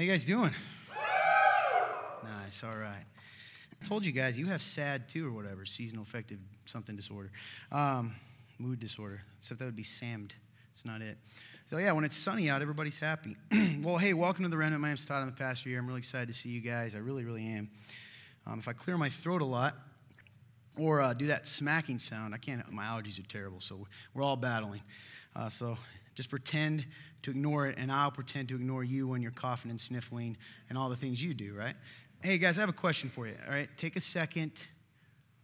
How you guys doing? Nice, all right. I told you guys, you have SAD too, or whatever, seasonal affective something disorder, um, mood disorder. Except that would be SAMD. It's not it. So, yeah, when it's sunny out, everybody's happy. well, hey, welcome to the Remnant. My name's Todd. I'm the pastor here. I'm really excited to see you guys. I really, really am. Um, if I clear my throat a lot or uh, do that smacking sound, I can't, my allergies are terrible, so we're all battling. Uh, so just pretend to ignore it, and I'll pretend to ignore you when you're coughing and sniffling and all the things you do, right? Hey, guys, I have a question for you, all right? Take a second.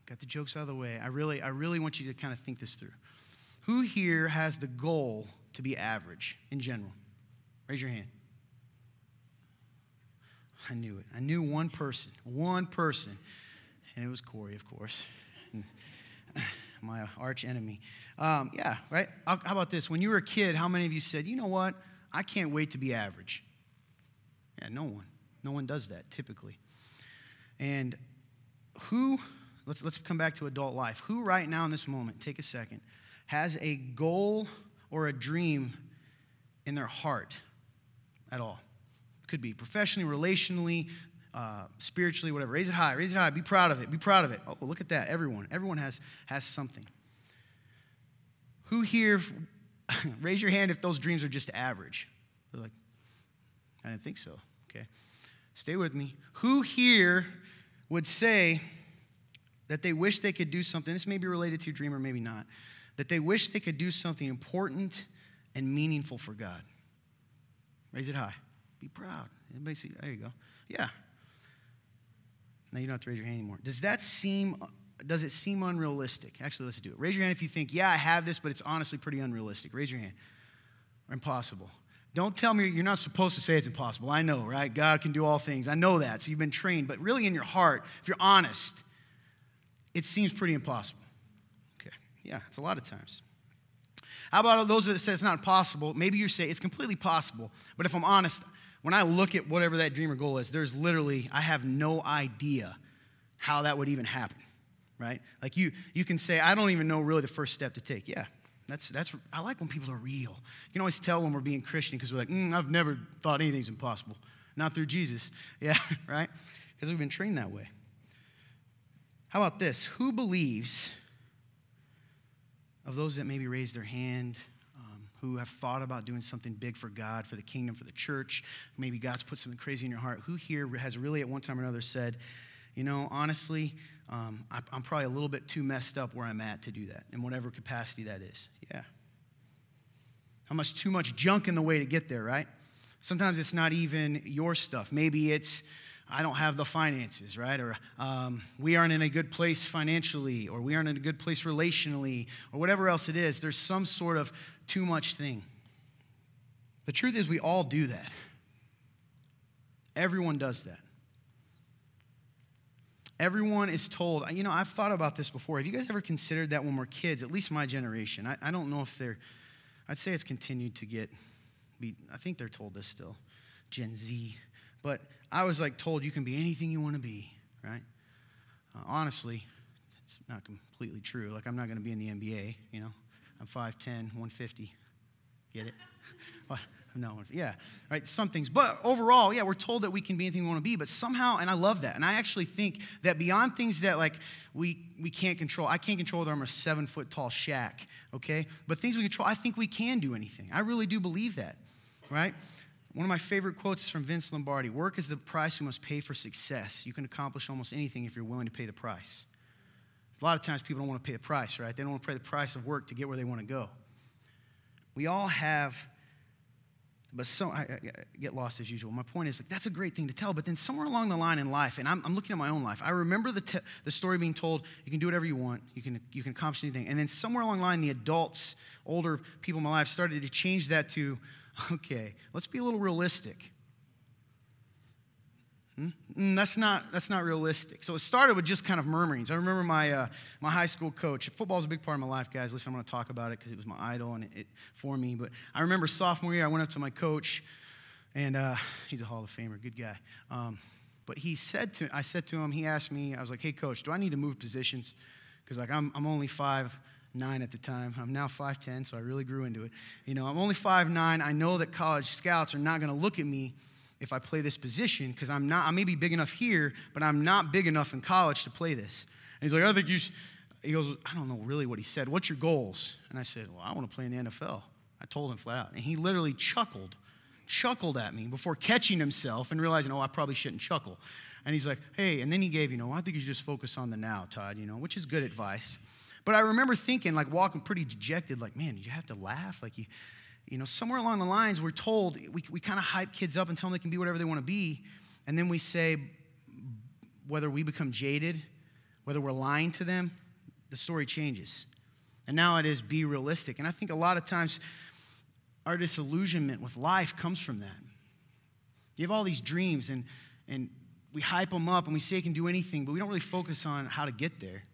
Got the jokes out of the way. I really, I really want you to kind of think this through. Who here has the goal to be average in general? Raise your hand. I knew it. I knew one person, one person, and it was Corey, of course, my arch enemy. Um, yeah, right? How about this? When you were a kid, how many of you said, you know what? I can't wait to be average? Yeah, no one. No one does that typically. And who, let's, let's come back to adult life. Who, right now in this moment, take a second, has a goal or a dream in their heart at all? Could be professionally, relationally, uh, spiritually, whatever. Raise it high, raise it high. Be proud of it. Be proud of it. Oh, look at that. Everyone. Everyone has, has something. Who here, raise your hand if those dreams are just average? They're like, I didn't think so. Okay. Stay with me. Who here would say that they wish they could do something? This may be related to your dream or maybe not. That they wish they could do something important and meaningful for God. Raise it high. Be proud. Anybody see? There you go. Yeah. Now you don't have to raise your hand anymore. Does that seem does it seem unrealistic? Actually, let's do it. Raise your hand if you think, yeah, I have this, but it's honestly pretty unrealistic. Raise your hand. Or impossible. Don't tell me you're not supposed to say it's impossible. I know, right? God can do all things. I know that. So you've been trained. But really, in your heart, if you're honest, it seems pretty impossible. Okay. Yeah, it's a lot of times. How about those that say it's not possible? Maybe you say it's completely possible. But if I'm honest, when I look at whatever that dream or goal is, there's literally, I have no idea how that would even happen, right? Like you, you can say, I don't even know really the first step to take. Yeah, that's, that's, I like when people are real. You can always tell when we're being Christian because we're like, mm, I've never thought anything's impossible. Not through Jesus. Yeah, right? Because we've been trained that way. How about this? Who believes, of those that maybe raised their hand, who have thought about doing something big for God, for the kingdom, for the church. Maybe God's put something crazy in your heart. Who here has really at one time or another said, you know, honestly, um, I, I'm probably a little bit too messed up where I'm at to do that, in whatever capacity that is? Yeah. How much too much junk in the way to get there, right? Sometimes it's not even your stuff. Maybe it's, I don't have the finances, right? Or um, we aren't in a good place financially, or we aren't in a good place relationally, or whatever else it is. There's some sort of too much thing. The truth is, we all do that. Everyone does that. Everyone is told, you know, I've thought about this before. Have you guys ever considered that when we're kids, at least my generation? I, I don't know if they're, I'd say it's continued to get, be, I think they're told this still, Gen Z. But I was like told you can be anything you want to be, right? Uh, honestly, it's not completely true. Like, I'm not going to be in the NBA, you know? I'm 5'10, 150. Get it? well, no, yeah, right, some things. But overall, yeah, we're told that we can be anything we want to be, but somehow, and I love that. And I actually think that beyond things that like we, we can't control, I can't control whether I'm a seven foot tall Shaq, okay? But things we control, I think we can do anything. I really do believe that, right? One of my favorite quotes is from Vince Lombardi Work is the price we must pay for success. You can accomplish almost anything if you're willing to pay the price. A lot of times people don't want to pay the price, right? They don't want to pay the price of work to get where they want to go. We all have, but so I, I get lost as usual. My point is like that's a great thing to tell, but then somewhere along the line in life, and I'm, I'm looking at my own life. I remember the te- the story being told. You can do whatever you want. You can you can accomplish anything. And then somewhere along the line, the adults, older people in my life, started to change that to, okay, let's be a little realistic. Hmm? Mm, that's not, that's not realistic. So it started with just kind of murmurings. I remember my, uh, my high school coach. Football is a big part of my life, guys. Listen, I'm going to talk about it because it was my idol and it, it, for me. But I remember sophomore year, I went up to my coach, and uh, he's a Hall of Famer, good guy. Um, but he said to, I said to him, he asked me, I was like, hey, coach, do I need to move positions? Because like I'm, I'm only five nine at the time. I'm now 5'10, so I really grew into it. You know, I'm only five nine. I know that college scouts are not going to look at me if I play this position because I'm not, I may be big enough here, but I'm not big enough in college to play this. And he's like, I think you, he goes, I don't know really what he said. What's your goals? And I said, Well, I want to play in the NFL. I told him flat out. And he literally chuckled, chuckled at me before catching himself and realizing, oh, I probably shouldn't chuckle. And he's like, hey, and then he gave, you know, I think you should just focus on the now, Todd, you know, which is good advice. But I remember thinking, like, walking pretty dejected, like, man, you have to laugh? Like, you, you know, somewhere along the lines, we're told, we, we kind of hype kids up and tell them they can be whatever they want to be. And then we say, whether we become jaded, whether we're lying to them, the story changes. And now it is be realistic. And I think a lot of times our disillusionment with life comes from that. You have all these dreams, and, and we hype them up and we say it can do anything, but we don't really focus on how to get there.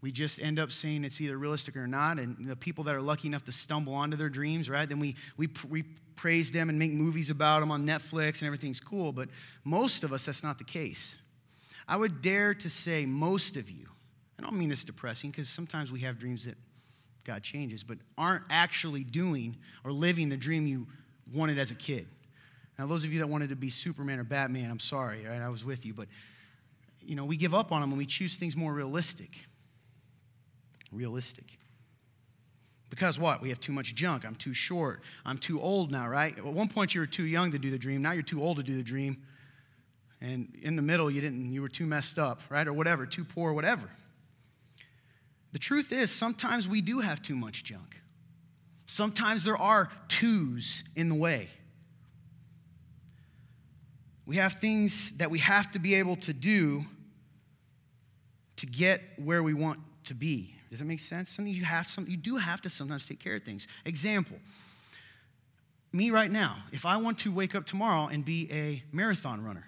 We just end up saying it's either realistic or not. And the people that are lucky enough to stumble onto their dreams, right? Then we, we, we praise them and make movies about them on Netflix and everything's cool. But most of us, that's not the case. I would dare to say most of you, I don't mean this depressing because sometimes we have dreams that God changes, but aren't actually doing or living the dream you wanted as a kid. Now, those of you that wanted to be Superman or Batman, I'm sorry, right? I was with you, but you know, we give up on them and we choose things more realistic. Realistic. Because what? We have too much junk. I'm too short. I'm too old now, right? At one point you were too young to do the dream. Now you're too old to do the dream. And in the middle you didn't you were too messed up, right? Or whatever, too poor, whatever. The truth is, sometimes we do have too much junk. Sometimes there are twos in the way. We have things that we have to be able to do to get where we want to be. Does that make sense? Something you have some you do have to sometimes take care of things. Example. Me right now, if I want to wake up tomorrow and be a marathon runner,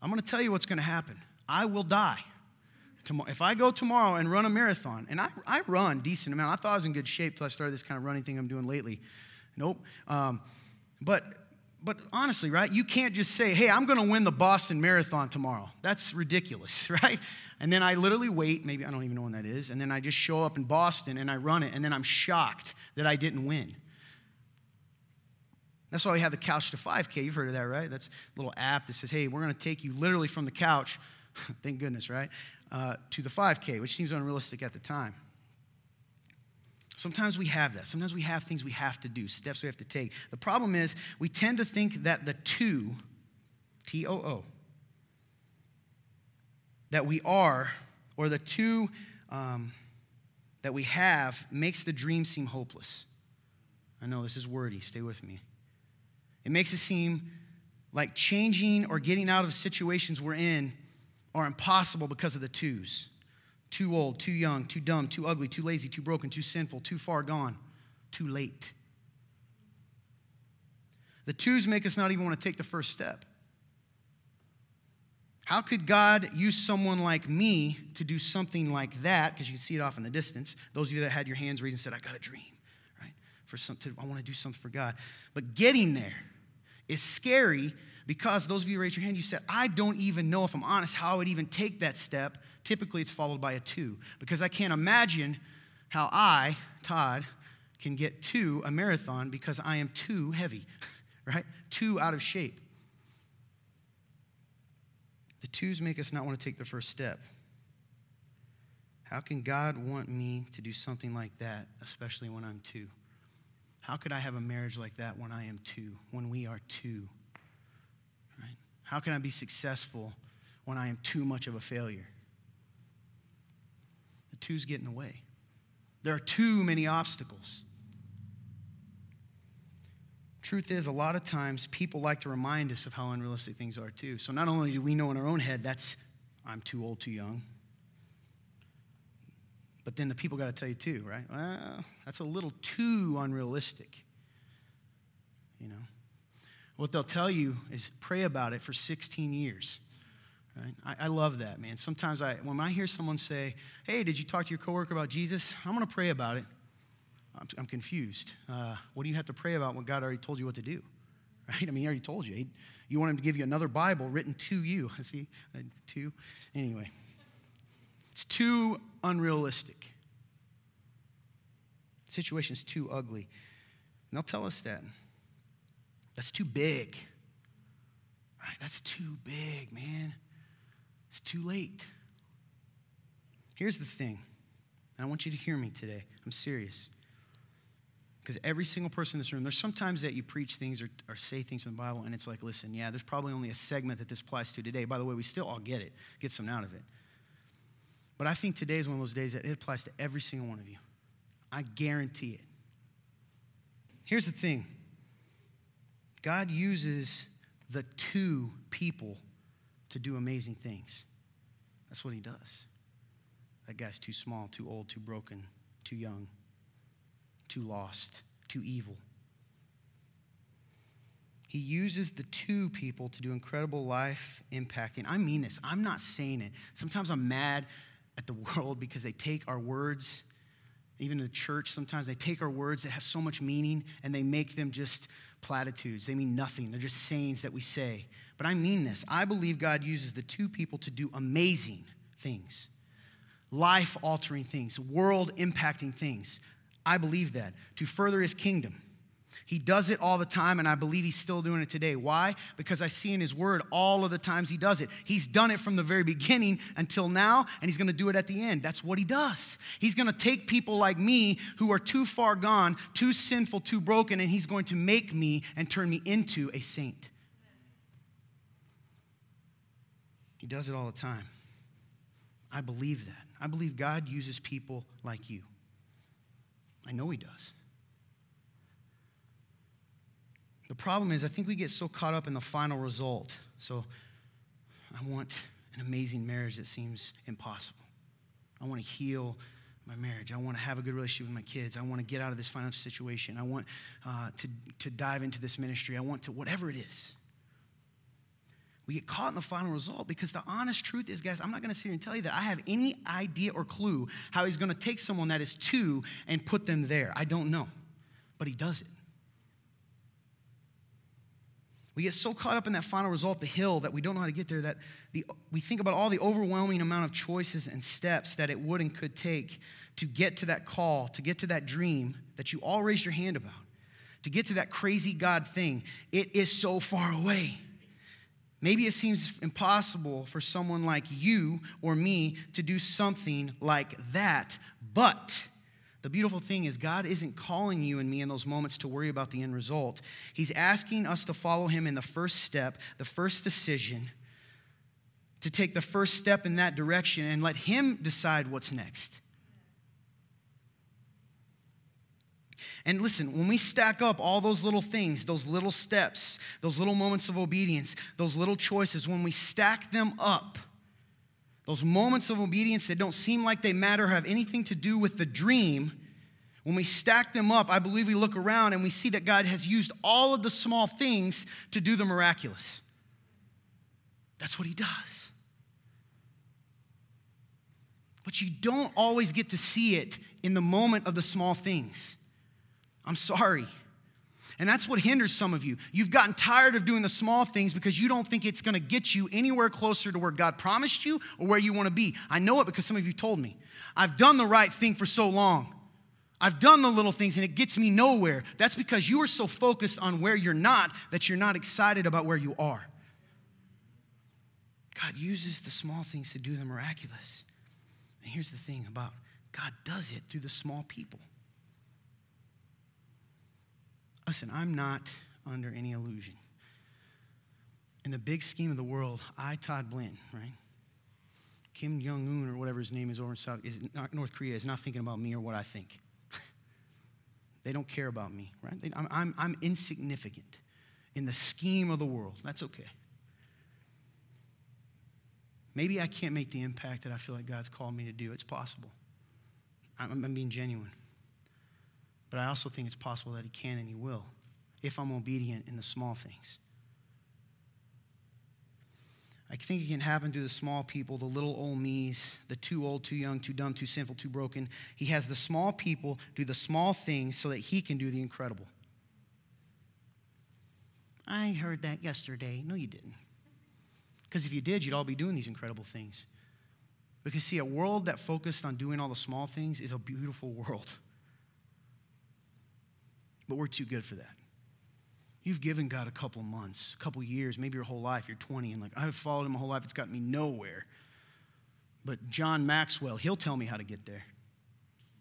I'm going to tell you what's going to happen. I will die. Tomorrow, If I go tomorrow and run a marathon, and I, I run decent amount, I thought I was in good shape till I started this kind of running thing I'm doing lately. Nope. Um, but but honestly, right? You can't just say, "Hey, I'm going to win the Boston Marathon tomorrow." That's ridiculous, right? And then I literally wait. Maybe I don't even know when that is. And then I just show up in Boston and I run it, and then I'm shocked that I didn't win. That's why we have the Couch to 5K. You've heard of that, right? That's a little app that says, "Hey, we're going to take you literally from the couch." Thank goodness, right? uh, to the 5K, which seems unrealistic at the time. Sometimes we have that. Sometimes we have things we have to do, steps we have to take. The problem is we tend to think that the two, T O O, that we are, or the two um, that we have, makes the dream seem hopeless. I know this is wordy, stay with me. It makes it seem like changing or getting out of situations we're in are impossible because of the twos too old, too young, too dumb, too ugly, too lazy, too broken, too sinful, too far gone, too late. The twos make us not even want to take the first step. How could God use someone like me to do something like that? Because you can see it off in the distance. Those of you that had your hands raised and said, I got a dream, right? For something, I want to do something for God. But getting there is scary because those of you raised your hand, you said, I don't even know if I'm honest how I would even take that step. Typically, it's followed by a two because I can't imagine how I, Todd, can get to a marathon because I am too heavy, right? Too out of shape. The twos make us not want to take the first step. How can God want me to do something like that, especially when I'm two? How could I have a marriage like that when I am two, when we are two? How can I be successful when I am too much of a failure? Two's get in the way. There are too many obstacles. Truth is, a lot of times people like to remind us of how unrealistic things are too. So not only do we know in our own head that's, I'm too old, too young, but then the people got to tell you too, right? Well, that's a little too unrealistic. You know? What they'll tell you is pray about it for 16 years. Right? I, I, love that, man. Sometimes I, when I hear someone say, hey, did you talk to your coworker about Jesus? I'm going to pray about it. I'm, I'm confused. Uh, what do you have to pray about when God already told you what to do? Right? I mean, he already told you. He, you want him to give you another Bible written to you. I see? Two? Anyway. It's too unrealistic. The situation's too ugly. And they'll tell us that. That's too big. Right? that's too big, man. It's too late. Here's the thing, and I want you to hear me today. I'm serious. Because every single person in this room, there's sometimes that you preach things or, or say things from the Bible, and it's like, listen, yeah, there's probably only a segment that this applies to today. By the way, we still all get it, get something out of it. But I think today is one of those days that it applies to every single one of you. I guarantee it. Here's the thing God uses the two people to do amazing things. That's what he does. That guy's too small, too old, too broken, too young, too lost, too evil. He uses the two people to do incredible life impacting. I mean this. I'm not saying it. Sometimes I'm mad at the world because they take our words, even the church, sometimes they take our words that have so much meaning and they make them just platitudes. They mean nothing. They're just sayings that we say. But I mean this. I believe God uses the two people to do amazing things, life altering things, world impacting things. I believe that to further his kingdom. He does it all the time, and I believe he's still doing it today. Why? Because I see in his word all of the times he does it. He's done it from the very beginning until now, and he's gonna do it at the end. That's what he does. He's gonna take people like me who are too far gone, too sinful, too broken, and he's going to make me and turn me into a saint. He does it all the time. I believe that. I believe God uses people like you. I know he does. The problem is, I think we get so caught up in the final result. So, I want an amazing marriage that seems impossible. I want to heal my marriage. I want to have a good relationship with my kids. I want to get out of this financial situation. I want uh, to, to dive into this ministry. I want to, whatever it is. We get caught in the final result because the honest truth is, guys, I'm not going to sit here and tell you that I have any idea or clue how he's going to take someone that is two and put them there. I don't know. But he does it. We get so caught up in that final result, the hill, that we don't know how to get there, that the, we think about all the overwhelming amount of choices and steps that it would and could take to get to that call, to get to that dream that you all raised your hand about, to get to that crazy God thing. It is so far away. Maybe it seems impossible for someone like you or me to do something like that, but the beautiful thing is, God isn't calling you and me in those moments to worry about the end result. He's asking us to follow Him in the first step, the first decision, to take the first step in that direction and let Him decide what's next. And listen, when we stack up all those little things, those little steps, those little moments of obedience, those little choices, when we stack them up, those moments of obedience that don't seem like they matter, or have anything to do with the dream, when we stack them up, I believe we look around and we see that God has used all of the small things to do the miraculous. That's what He does. But you don't always get to see it in the moment of the small things. I'm sorry. And that's what hinders some of you. You've gotten tired of doing the small things because you don't think it's going to get you anywhere closer to where God promised you or where you want to be. I know it because some of you told me. I've done the right thing for so long. I've done the little things and it gets me nowhere. That's because you are so focused on where you're not that you're not excited about where you are. God uses the small things to do the miraculous. And here's the thing about God does it through the small people. Listen, I'm not under any illusion. In the big scheme of the world, I, Todd Blanton, right? Kim Jong Un or whatever his name is over in South is North Korea is not thinking about me or what I think. they don't care about me, right? I'm, I'm, I'm insignificant in the scheme of the world. That's okay. Maybe I can't make the impact that I feel like God's called me to do. It's possible. I'm, I'm being genuine. But I also think it's possible that He can and He will if I'm obedient in the small things. I think it can happen through the small people, the little old me's, the too old, too young, too dumb, too sinful, too broken. He has the small people do the small things so that he can do the incredible. I heard that yesterday. No, you didn't. Because if you did, you'd all be doing these incredible things. Because, see, a world that focused on doing all the small things is a beautiful world but we're too good for that. You've given God a couple months, a couple years, maybe your whole life. You're 20 and like, I've followed him my whole life. It's gotten me nowhere. But John Maxwell, he'll tell me how to get there.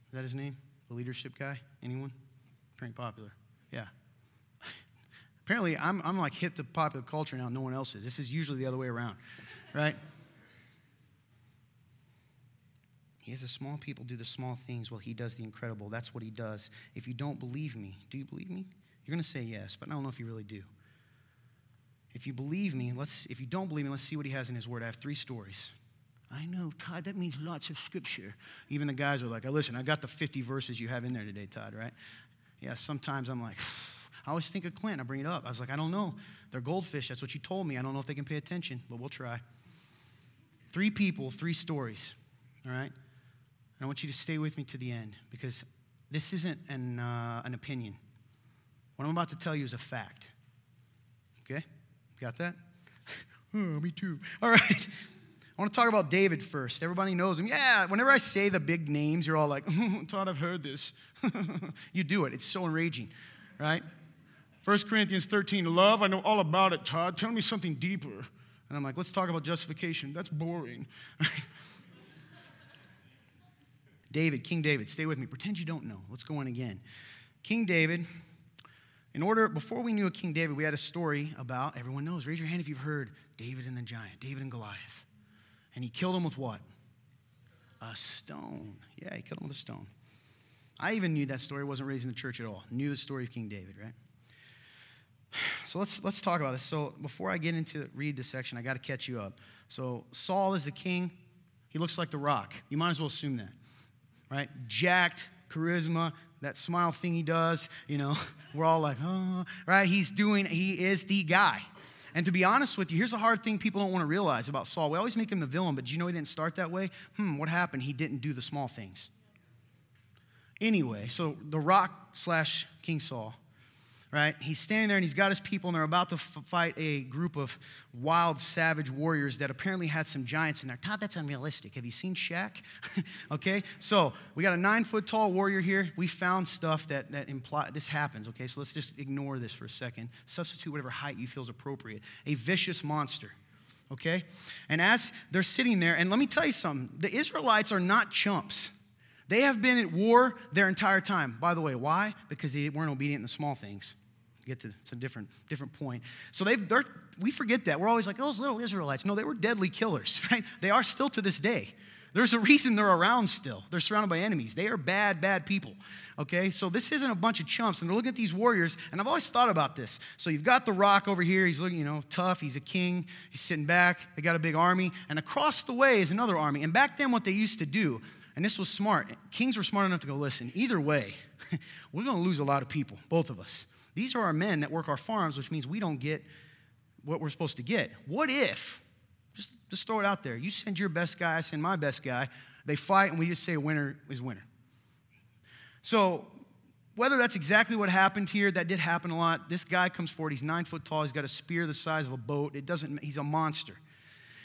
Is that his name? The leadership guy? Anyone? Pretty popular. Yeah. Apparently, I'm, I'm like hip to popular culture now. No one else is. This is usually the other way around, right? He has the small people do the small things while he does the incredible. That's what he does. If you don't believe me, do you believe me? You're going to say yes, but I don't know if you really do. If you believe me, let's if you don't believe me, let's see what he has in his word. I have three stories. I know, Todd, that means lots of scripture. Even the guys are like, oh, listen, I got the 50 verses you have in there today, Todd, right? Yeah, sometimes I'm like, I always think of Clint. I bring it up. I was like, I don't know. They're goldfish. That's what you told me. I don't know if they can pay attention, but we'll try. Three people, three stories, all right? I want you to stay with me to the end because this isn't an, uh, an opinion. What I'm about to tell you is a fact. Okay? Got that? oh, me too. All right. I want to talk about David first. Everybody knows him. Yeah, whenever I say the big names, you're all like, Todd, I've heard this. you do it. It's so enraging, right? 1 Corinthians 13, love, I know all about it, Todd. Tell me something deeper. And I'm like, let's talk about justification. That's boring. David, King David, stay with me. Pretend you don't know. Let's go on again. King David in order, before we knew a King David, we had a story about, everyone knows, raise your hand if you've heard David and the giant, David and Goliath. And he killed him with what? A stone. Yeah, he killed him with a stone. I even knew that story, wasn't raised in the church at all. Knew the story of King David, right? So let's let's talk about this. So before I get into read this section, I got to catch you up. So Saul is the king. He looks like the rock. You might as well assume that. Right? Jacked, charisma, that smile thing he does, you know, we're all like, oh, right? He's doing, he is the guy. And to be honest with you, here's a hard thing people don't want to realize about Saul. We always make him the villain, but do you know he didn't start that way? Hmm, what happened? He didn't do the small things. Anyway, so the rock slash King Saul right? He's standing there and he's got his people, and they're about to f- fight a group of wild, savage warriors that apparently had some giants in there. Todd, that's unrealistic. Have you seen Shaq? okay, so we got a nine foot tall warrior here. We found stuff that, that imply this happens, okay? So let's just ignore this for a second. Substitute whatever height you feel is appropriate. A vicious monster. Okay? And as they're sitting there, and let me tell you something the Israelites are not chumps. They have been at war their entire time. By the way, why? Because they weren't obedient in the small things get to it's a different different point. So they they're we forget that. We're always like, oh, those little Israelites. No, they were deadly killers, right? They are still to this day. There's a reason they're around still. They're surrounded by enemies. They are bad, bad people. Okay, so this isn't a bunch of chumps. And they're looking at these warriors, and I've always thought about this. So you've got the rock over here. He's looking, you know, tough. He's a king. He's sitting back. They got a big army. And across the way is another army. And back then, what they used to do, and this was smart, kings were smart enough to go, listen, either way, we're going to lose a lot of people, both of us. These are our men that work our farms, which means we don't get what we're supposed to get. What if, just, just throw it out there, you send your best guy, I send my best guy, they fight, and we just say winner is winner. So, whether that's exactly what happened here, that did happen a lot. This guy comes forward, he's nine foot tall, he's got a spear the size of a boat. It doesn't, he's a monster.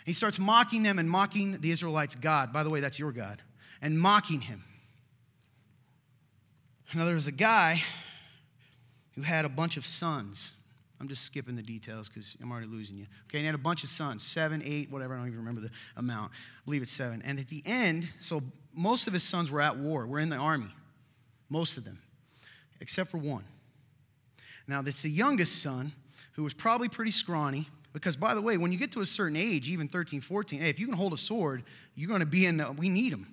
He starts mocking them and mocking the Israelites' God. By the way, that's your God. And mocking him. Now, was a guy who had a bunch of sons. I'm just skipping the details because I'm already losing you. Okay, and he had a bunch of sons, seven, eight, whatever, I don't even remember the amount. I believe it's seven. And at the end, so most of his sons were at war, were in the army. Most of them, except for one. Now, this the youngest son, who was probably pretty scrawny, because by the way, when you get to a certain age, even 13, 14, hey, if you can hold a sword, you're going to be in, the, we need them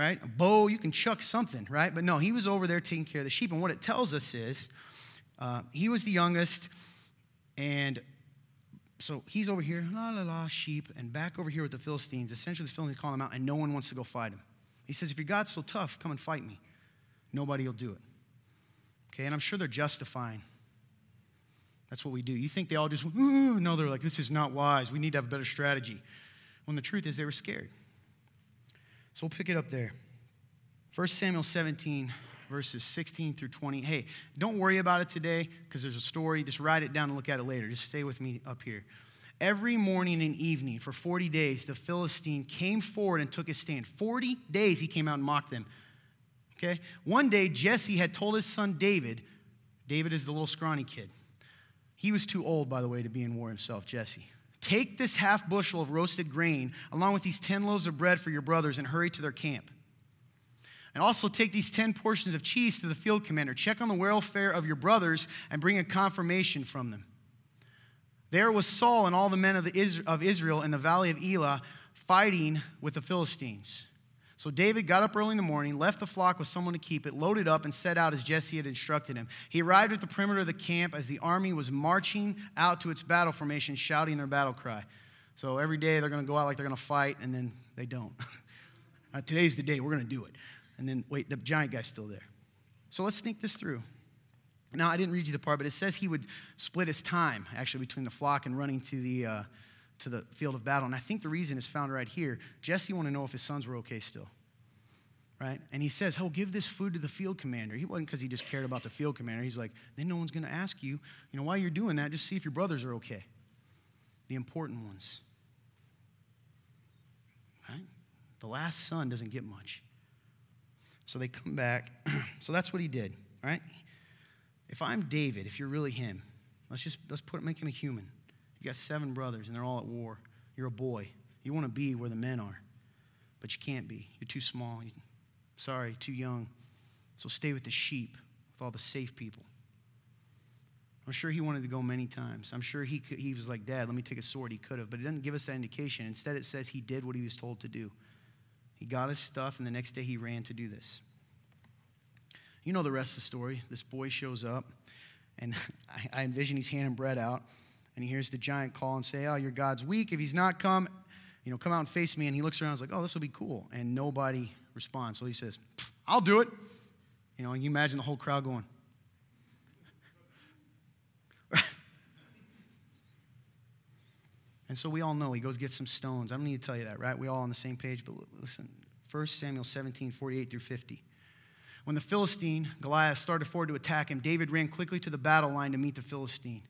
right? A bow, you can chuck something, right? But no, he was over there taking care of the sheep. And what it tells us is uh, he was the youngest, and so he's over here, la la la, sheep, and back over here with the Philistines. Essentially, the Philistines call him out, and no one wants to go fight him. He says, If your God's so tough, come and fight me. Nobody will do it. Okay, and I'm sure they're justifying. That's what we do. You think they all just, no, they're like, this is not wise. We need to have a better strategy. When the truth is, they were scared. So we'll pick it up there. 1 Samuel 17, verses 16 through 20. Hey, don't worry about it today because there's a story. Just write it down and look at it later. Just stay with me up here. Every morning and evening for 40 days, the Philistine came forward and took his stand. 40 days he came out and mocked them. Okay? One day, Jesse had told his son David, David is the little scrawny kid, He was too old, by the way, to be in war himself, Jesse. Take this half bushel of roasted grain along with these 10 loaves of bread for your brothers and hurry to their camp. And also take these 10 portions of cheese to the field commander. Check on the welfare of your brothers and bring a confirmation from them. There was Saul and all the men of, Israel in the valley of Elah fighting with the Philistines. So David got up early in the morning, left the flock with someone to keep it, loaded up, and set out as Jesse had instructed him. He arrived at the perimeter of the camp as the army was marching out to its battle formation, shouting their battle cry. So every day they're going to go out like they're going to fight, and then they don't. uh, today's the day, we're going to do it. And then, wait, the giant guy's still there. So let's think this through. Now, I didn't read you the part, but it says he would split his time actually between the flock and running to the. Uh, to the field of battle. And I think the reason is found right here. Jesse wanted to know if his sons were okay still. Right? And he says, Oh, give this food to the field commander. He wasn't because he just cared about the field commander. He's like, then no one's going to ask you, you know, while you're doing that, just see if your brothers are okay. The important ones. Right? The last son doesn't get much. So they come back. so that's what he did, right? If I'm David, if you're really him, let's just let's put make him a human. You got seven brothers and they're all at war. You're a boy. You want to be where the men are, but you can't be. You're too small. You, sorry, too young. So stay with the sheep, with all the safe people. I'm sure he wanted to go many times. I'm sure he, could, he was like, Dad, let me take a sword. He could have, but it doesn't give us that indication. Instead, it says he did what he was told to do. He got his stuff, and the next day he ran to do this. You know the rest of the story. This boy shows up, and I, envision he's handing bread out and he hears the giant call and say, Oh, your God's weak. If he's not come, you know, come out and face me. And he looks around and is like, Oh, this will be cool. And nobody responds. So he says, I'll do it. You know, and you imagine the whole crowd going, And so we all know he goes get some stones. I don't need to tell you that, right? We all on the same page, but listen. 1 Samuel 17, 48 through 50. When the Philistine, Goliath, started forward to attack him, David ran quickly to the battle line to meet the Philistine.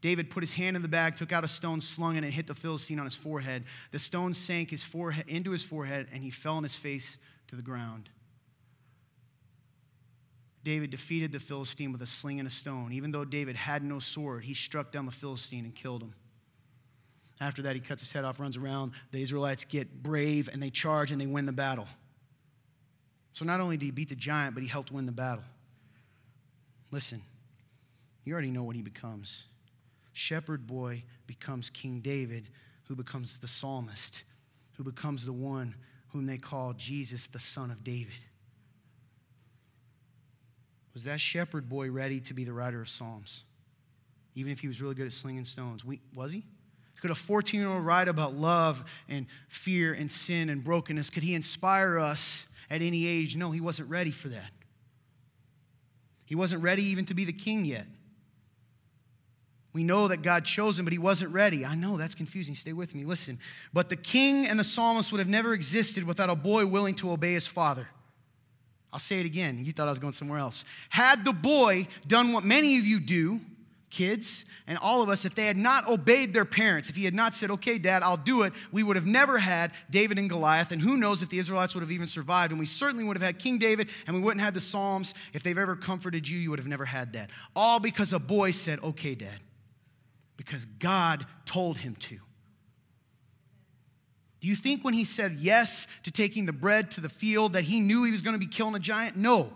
David put his hand in the bag, took out a stone, slung it, and hit the Philistine on his forehead. The stone sank his forehead into his forehead, and he fell on his face to the ground. David defeated the Philistine with a sling and a stone. Even though David had no sword, he struck down the Philistine and killed him. After that, he cuts his head off, runs around. The Israelites get brave and they charge and they win the battle. So not only did he beat the giant, but he helped win the battle. Listen, you already know what he becomes shepherd boy becomes King David, who becomes the psalmist, who becomes the one whom they call Jesus, the son of David. Was that shepherd boy ready to be the writer of Psalms? Even if he was really good at slinging stones. We, was he? Could a 14 year old write about love and fear and sin and brokenness? Could he inspire us at any age? No, he wasn't ready for that. He wasn't ready even to be the king yet. We know that God chose him, but he wasn't ready. I know that's confusing. Stay with me. Listen. But the king and the psalmist would have never existed without a boy willing to obey his father. I'll say it again. You thought I was going somewhere else. Had the boy done what many of you do, kids, and all of us, if they had not obeyed their parents, if he had not said, okay, dad, I'll do it, we would have never had David and Goliath. And who knows if the Israelites would have even survived. And we certainly would have had King David, and we wouldn't have had the Psalms. If they've ever comforted you, you would have never had that. All because a boy said, okay, dad because God told him to. Do you think when he said yes to taking the bread to the field that he knew he was going to be killing a giant? No.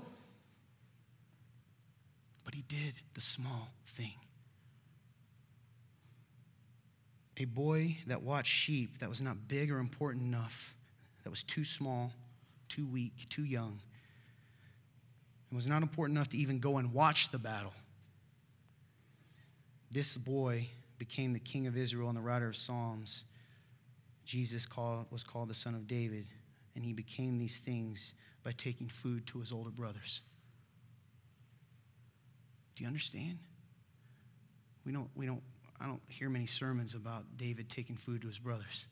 Did the small thing. A boy that watched sheep that was not big or important enough, that was too small, too weak, too young, and was not important enough to even go and watch the battle this boy became the king of Israel and the writer of Psalms. Jesus called, was called the son of David, and he became these things by taking food to his older brothers. Do you understand? We don't, we don't, I don't hear many sermons about David taking food to his brothers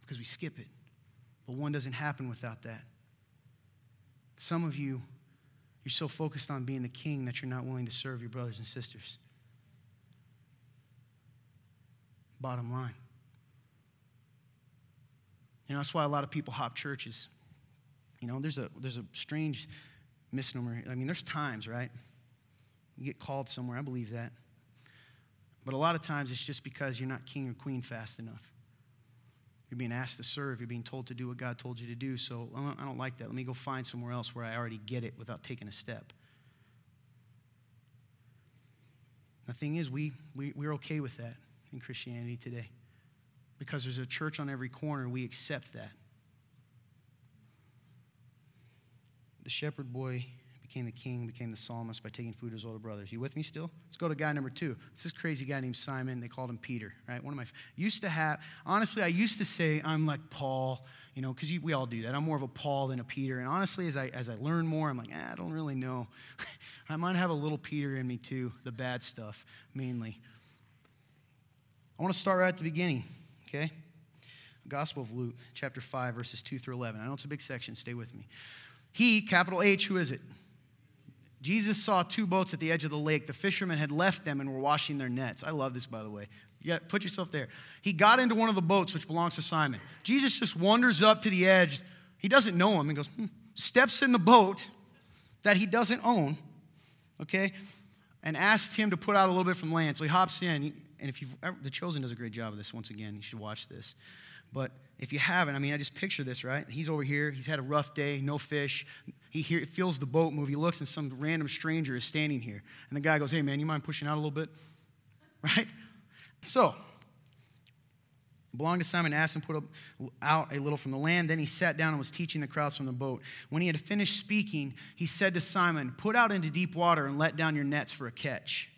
because we skip it. But one doesn't happen without that. Some of you, you're so focused on being the king that you're not willing to serve your brothers and sisters. Bottom line. You know, that's why a lot of people hop churches. You know, there's a, there's a strange misnomer. I mean, there's times, right? You get called somewhere. I believe that. But a lot of times it's just because you're not king or queen fast enough. You're being asked to serve. You're being told to do what God told you to do. So I don't like that. Let me go find somewhere else where I already get it without taking a step. The thing is, we, we, we're okay with that in Christianity today. Because there's a church on every corner, we accept that. The shepherd boy became the king, became the psalmist by taking food to his older brothers. You with me still? Let's go to guy number two. It's this crazy guy named Simon. They called him Peter, right? One of my used to have. Honestly, I used to say I'm like Paul, you know, because we all do that. I'm more of a Paul than a Peter. And honestly, as I as I learn more, I'm like, eh, I don't really know. I might have a little Peter in me too, the bad stuff mainly. I want to start right at the beginning, okay? Gospel of Luke, chapter 5, verses 2 through 11. I know it's a big section, stay with me. He, capital H, who is it? Jesus saw two boats at the edge of the lake. The fishermen had left them and were washing their nets. I love this, by the way. Yeah, put yourself there. He got into one of the boats, which belongs to Simon. Jesus just wanders up to the edge. He doesn't know him and goes, hmm, steps in the boat that he doesn't own, okay, and asks him to put out a little bit from land. So he hops in, and if you've the chosen does a great job of this. Once again, you should watch this. But if you haven't, I mean, I just picture this, right? He's over here. He's had a rough day, no fish. He hear, feels the boat move. He looks, and some random stranger is standing here. And the guy goes, Hey, man, you mind pushing out a little bit? Right? So, belonged to Simon asked him put out a little from the land. Then he sat down and was teaching the crowds from the boat. When he had finished speaking, he said to Simon, Put out into deep water and let down your nets for a catch.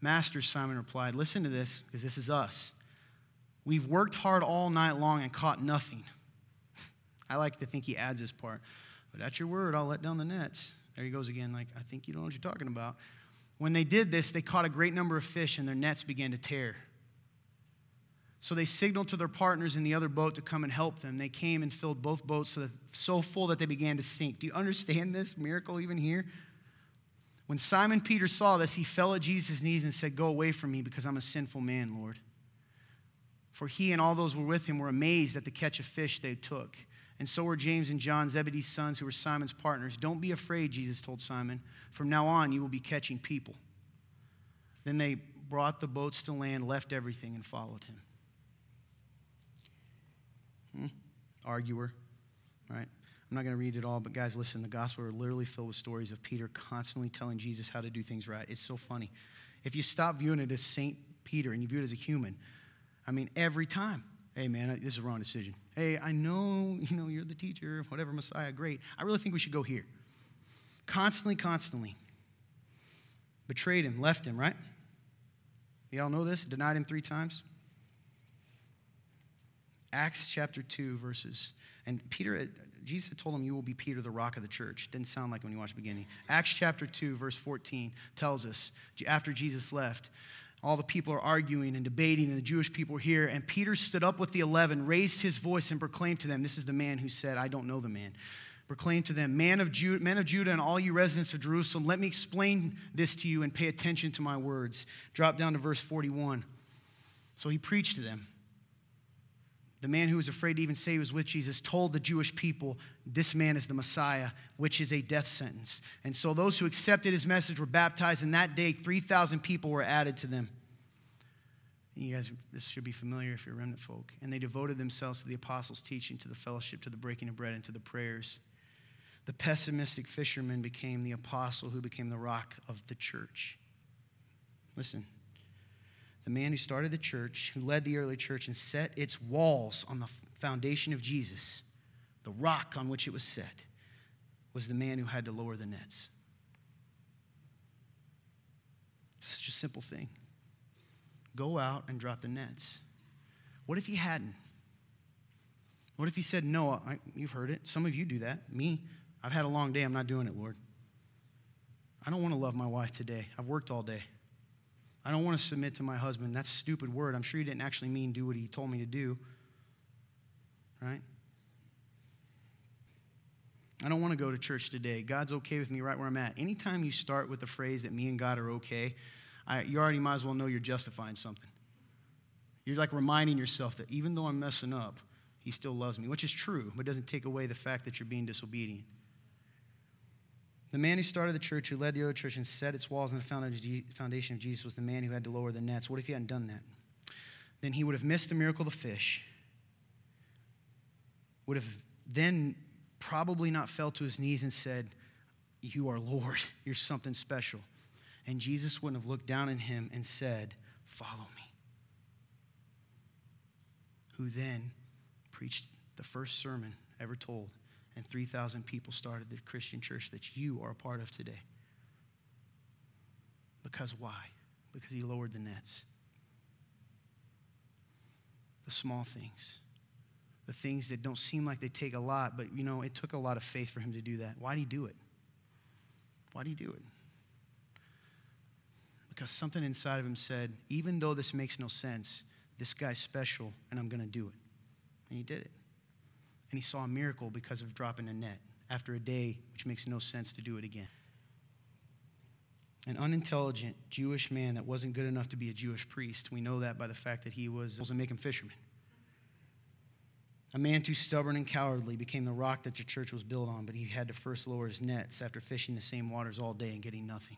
Master, Simon replied, Listen to this, because this is us. We've worked hard all night long and caught nothing. I like to think he adds this part. But at your word, I'll let down the nets. There he goes again, like, I think you don't know what you're talking about. When they did this, they caught a great number of fish and their nets began to tear. So they signaled to their partners in the other boat to come and help them. They came and filled both boats so, that, so full that they began to sink. Do you understand this miracle even here? When Simon Peter saw this, he fell at Jesus' knees and said, Go away from me because I'm a sinful man, Lord. For he and all those who were with him were amazed at the catch of fish they took. And so were James and John, Zebedee's sons, who were Simon's partners. Don't be afraid, Jesus told Simon. From now on, you will be catching people. Then they brought the boats to land, left everything, and followed him. Hmm? Arguer, right? I'm not going to read it all, but guys, listen, the gospel are literally filled with stories of Peter constantly telling Jesus how to do things right. It's so funny. If you stop viewing it as Saint Peter and you view it as a human, I mean, every time, hey man, this is a wrong decision. Hey, I know, you know, you're the teacher, whatever, Messiah, great. I really think we should go here. Constantly, constantly. Betrayed him, left him, right? Y'all know this? Denied him three times. Acts chapter 2, verses. And Peter, uh, Jesus had told him, You will be Peter, the rock of the church. Didn't sound like when you watch the beginning. Acts chapter 2, verse 14 tells us after Jesus left, all the people are arguing and debating, and the Jewish people are here. And Peter stood up with the eleven, raised his voice, and proclaimed to them This is the man who said, I don't know the man. Proclaimed to them, Man of Judah, Men of Judah, and all you residents of Jerusalem, let me explain this to you and pay attention to my words. Drop down to verse 41. So he preached to them. The man who was afraid to even say he was with Jesus told the Jewish people, This man is the Messiah, which is a death sentence. And so those who accepted his message were baptized, and that day 3,000 people were added to them. You guys, this should be familiar if you're remnant folk. And they devoted themselves to the apostles' teaching, to the fellowship, to the breaking of bread, and to the prayers. The pessimistic fisherman became the apostle who became the rock of the church. Listen the man who started the church, who led the early church and set its walls on the foundation of Jesus, the rock on which it was set, was the man who had to lower the nets. Such a simple thing. Go out and drop the nets. What if he hadn't? What if he said, No, I, you've heard it. Some of you do that. Me, I've had a long day. I'm not doing it, Lord. I don't want to love my wife today. I've worked all day. I don't want to submit to my husband. That's a stupid word. I'm sure he didn't actually mean do what he told me to do. Right? I don't want to go to church today. God's okay with me right where I'm at. Anytime you start with the phrase that me and God are okay, I, you already might as well know you're justifying something. You're like reminding yourself that even though I'm messing up, he still loves me, which is true, but doesn't take away the fact that you're being disobedient. The man who started the church, who led the other church and set its walls on the foundation of Jesus, was the man who had to lower the nets. What if he hadn't done that? Then he would have missed the miracle of the fish, would have then probably not fell to his knees and said, You are Lord, you're something special. And Jesus wouldn't have looked down at him and said, Follow me. Who then preached the first sermon ever told and 3,000 people started the Christian church that you are a part of today. Because why? Because he lowered the nets. The small things, the things that don't seem like they take a lot, but you know, it took a lot of faith for him to do that. Why did he do it? Why did he do it? Because something inside of him said, even though this makes no sense, this guy's special and I'm going to do it. And he did it and he saw a miracle because of dropping a net after a day, which makes no sense to do it again. An unintelligent Jewish man that wasn't good enough to be a Jewish priest. We know that by the fact that he was, was a making fisherman. A man too stubborn and cowardly became the rock that the church was built on, but he had to first lower his nets after fishing the same waters all day and getting nothing.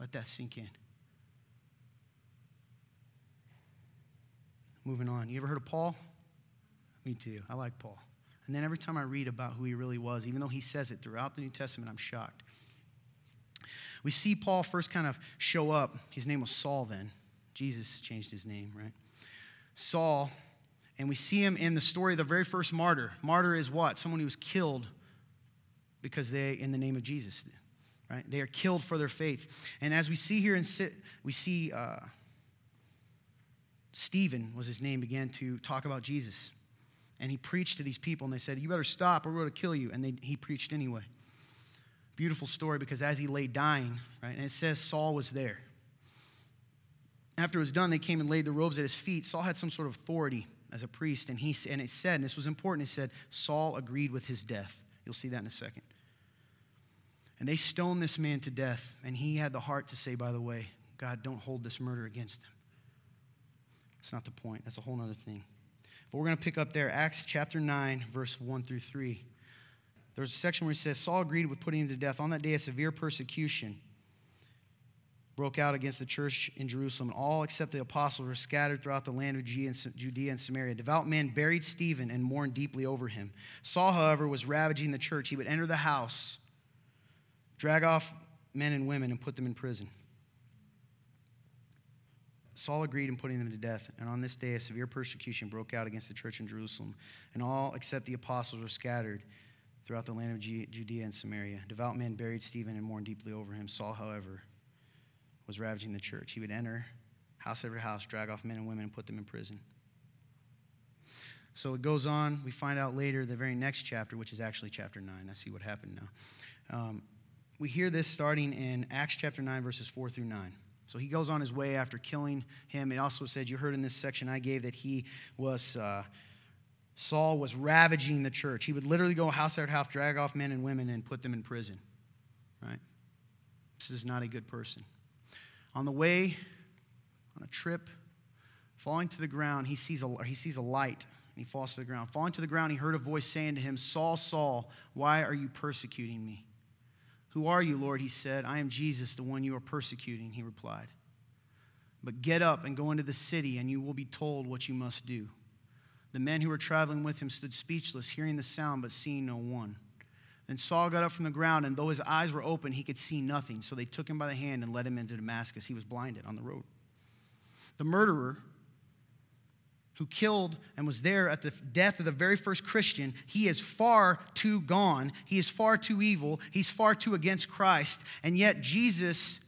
Let that sink in. Moving on. You ever heard of Paul? Me too. I like Paul. And then every time I read about who he really was, even though he says it throughout the New Testament, I'm shocked. We see Paul first kind of show up. His name was Saul then. Jesus changed his name, right? Saul. And we see him in the story of the very first martyr. Martyr is what? Someone who was killed because they, in the name of Jesus, right? They are killed for their faith. And as we see here in, we see uh, Stephen was his name, began to talk about Jesus. And he preached to these people, and they said, You better stop or we're going to kill you. And they, he preached anyway. Beautiful story because as he lay dying, right, and it says Saul was there. After it was done, they came and laid the robes at his feet. Saul had some sort of authority as a priest, and, he, and it said, and this was important, it said, Saul agreed with his death. You'll see that in a second. And they stoned this man to death, and he had the heart to say, by the way, God, don't hold this murder against him. That's not the point. That's a whole other thing. But we're going to pick up there, Acts chapter 9, verse 1 through 3. There's a section where he says, Saul agreed with putting him to death. On that day, a severe persecution broke out against the church in Jerusalem. All except the apostles were scattered throughout the land of Judea and Samaria. Devout men buried Stephen and mourned deeply over him. Saul, however, was ravaging the church. He would enter the house, drag off men and women, and put them in prison. Saul agreed in putting them to death, and on this day a severe persecution broke out against the church in Jerusalem, and all except the apostles were scattered throughout the land of Judea and Samaria. Devout men buried Stephen and mourned deeply over him. Saul, however, was ravaging the church. He would enter house after house, drag off men and women, and put them in prison. So it goes on. We find out later, the very next chapter, which is actually chapter 9. I see what happened now. Um, we hear this starting in Acts chapter 9, verses 4 through 9. So he goes on his way after killing him. It also said, you heard in this section I gave that he was, uh, Saul was ravaging the church. He would literally go house after house, drag off men and women, and put them in prison. Right? This is not a good person. On the way, on a trip, falling to the ground, he sees a, he sees a light and he falls to the ground. Falling to the ground, he heard a voice saying to him, Saul, Saul, why are you persecuting me? Who are you, Lord? He said. I am Jesus, the one you are persecuting, he replied. But get up and go into the city, and you will be told what you must do. The men who were traveling with him stood speechless, hearing the sound, but seeing no one. Then Saul got up from the ground, and though his eyes were open, he could see nothing. So they took him by the hand and led him into Damascus. He was blinded on the road. The murderer, who killed and was there at the death of the very first Christian, he is far too gone. He is far too evil. He's far too against Christ. And yet Jesus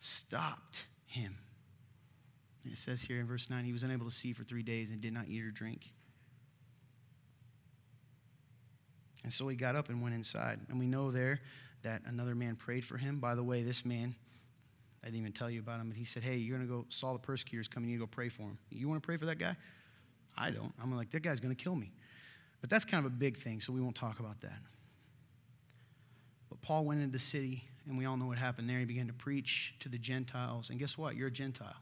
stopped him. It says here in verse 9 he was unable to see for three days and did not eat or drink. And so he got up and went inside. And we know there that another man prayed for him. By the way, this man I didn't even tell you about him, but he said, Hey, you're going to go, Saul the persecutor's coming, you go pray for him. You want to pray for that guy? I don't. I'm like, That guy's going to kill me. But that's kind of a big thing, so we won't talk about that. But Paul went into the city, and we all know what happened there. He began to preach to the Gentiles. And guess what? You're a Gentile.